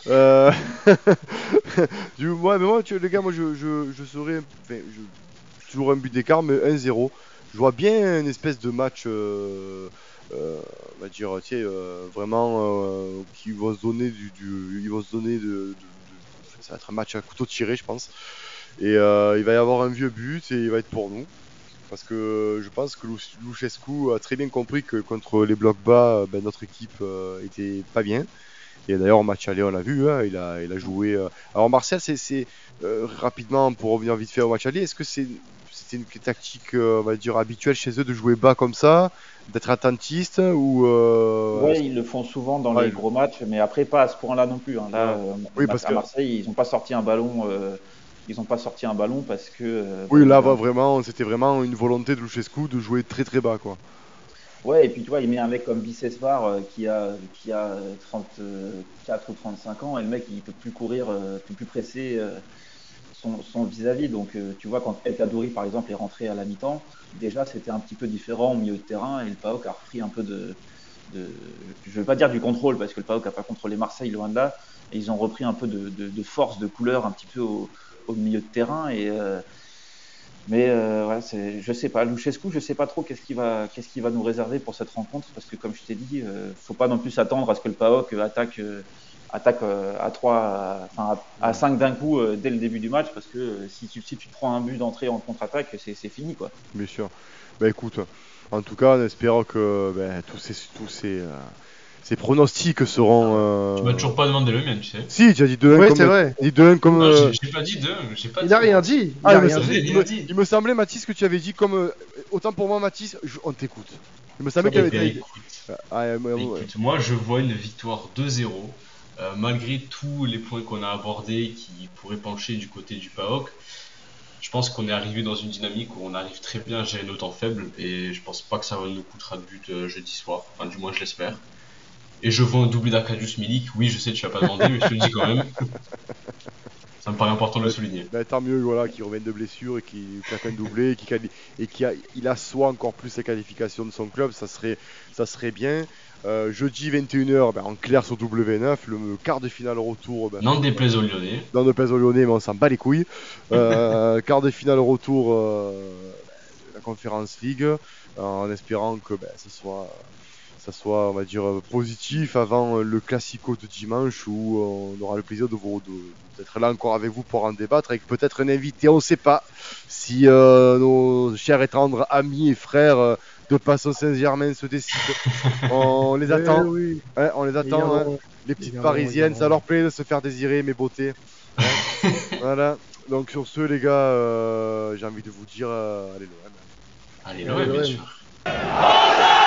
Euh... du, ouais, mais moi, tu, les gars, moi je, je, je toujours un but d'écart, mais 1-0. Je vois bien une espèce de match. Euh, euh, on va dire, tiens, euh, vraiment, qui va se donner du, du, il va se donner de, de, ça va être un match à couteau tiré, je pense. Et il va y avoir un vieux but et il va être pour nous. Parce que je pense que Luchescu a très bien compris que contre les blocs bas, ben, notre équipe était pas bien. Et d'ailleurs, en match aller, on l'a vu, hein, il, a, il a joué. Alors, Martial, c'est rapidement, pour revenir vite fait au match aller, est-ce que c'est c'était une tactique, on va dire, habituelle chez eux de jouer bas comme ça d'être attentiste ou euh... Oui, ils le font souvent dans les gros matchs, mais après pas à ce point-là non plus. Hein. Là, euh, oui, parce à Marseille, ils n'ont pas sorti un ballon. Euh, ils n'ont pas sorti un ballon parce que. Euh, oui, là, bah, vraiment, c'était vraiment une volonté de Luchescu de jouer très très bas, quoi. Ouais, et puis tu vois, il met un mec comme Bicesvar qui a qui a 34 ou 35 ans et le mec il peut plus courir, peut plus presser son vis-à-vis. Donc, euh, tu vois, quand El Kadouri, par exemple, est rentré à la mi-temps, déjà, c'était un petit peu différent au milieu de terrain et le PAOK a repris un peu de, de, je veux pas dire du contrôle parce que le PAOK n'a pas contrôlé Marseille loin de là, et ils ont repris un peu de, de, force, de couleur un petit peu au, au milieu de terrain et euh, mais euh, voilà, c'est, je sais pas, Luchescu, je sais pas trop qu'est-ce qu'il va, qu'est-ce va nous réserver pour cette rencontre, parce que comme je t'ai dit, euh, faut pas non plus s'attendre à ce que le PAOK attaque, attaque à 3, enfin à, 5 d'un coup dès le début du match, parce que si tu, si tu prends un but d'entrée en contre-attaque, c'est, fini quoi. Bien sûr. Bah écoute, en tout cas, on espère que ben, tous ces, tous ces ces pronostics seront. Euh... Tu m'as toujours pas demandé le mien, tu sais. Si, tu as dit 2-1 ouais, comme. c'est vrai. Dit 2-1 comme. Non, euh... j'ai pas dit 2 j'ai pas Il dit a rien dit. Il Ah, a me rien semblait, dit. il, me, il me semblait, Mathis, que tu avais dit comme. euh, autant pour moi, Mathis, je- on t'écoute. Il me semblait qu'il y ben, avait. écoute, Ah, euh, ouais, ouais. écoute, moi je vois une victoire 2-0, euh, malgré tous les points qu'on a abordés qui pourraient pencher du côté du PAOK. Je pense qu'on est arrivé dans une dynamique où on arrive très bien à gérer nos temps faibles et je pense pas que ça nous coûtera de but euh, jeudi soir. Enfin, du moins, je l'espère. Et je vois un doublé d'Arcadius Milik. Oui, je sais, tu l'as pas demandé, mais je te le dis quand même. Ça me paraît important de le souligner. Bah, tant mieux voilà, qu'il revienne de blessure et qu'il claque un doublé et qu'il et a, il assoit encore plus la qualification de son club, ça serait, ça serait bien. Euh, jeudi 21h, ben, en clair sur W9, le quart de finale retour. Ben, N'en déplaise aux Lyonnais. Dans le pèse au Lyonnais, mais on s'en bat les couilles. Euh, quart de finale retour euh, la Conférence League, en espérant que ben, ça soit, ça soit, on va dire, euh, positif avant euh, le Classico de dimanche où euh, on aura le plaisir de vous d'être là encore avec vous pour en débattre avec peut-être un invité, on ne sait pas si euh, nos chers et tendres amis et frères de Passo Saint-Germain se décident. on les attend, Eh oui. hein, on les attend. hein. Les petites parisiennes, ça leur plaît de se faire désirer, mes beautés. Ouais. voilà. Donc sur ce, les gars, euh, j'ai envie de vous dire, euh, allez l'OM. Allez, Allez, l'OM, bien l'OM. sûr.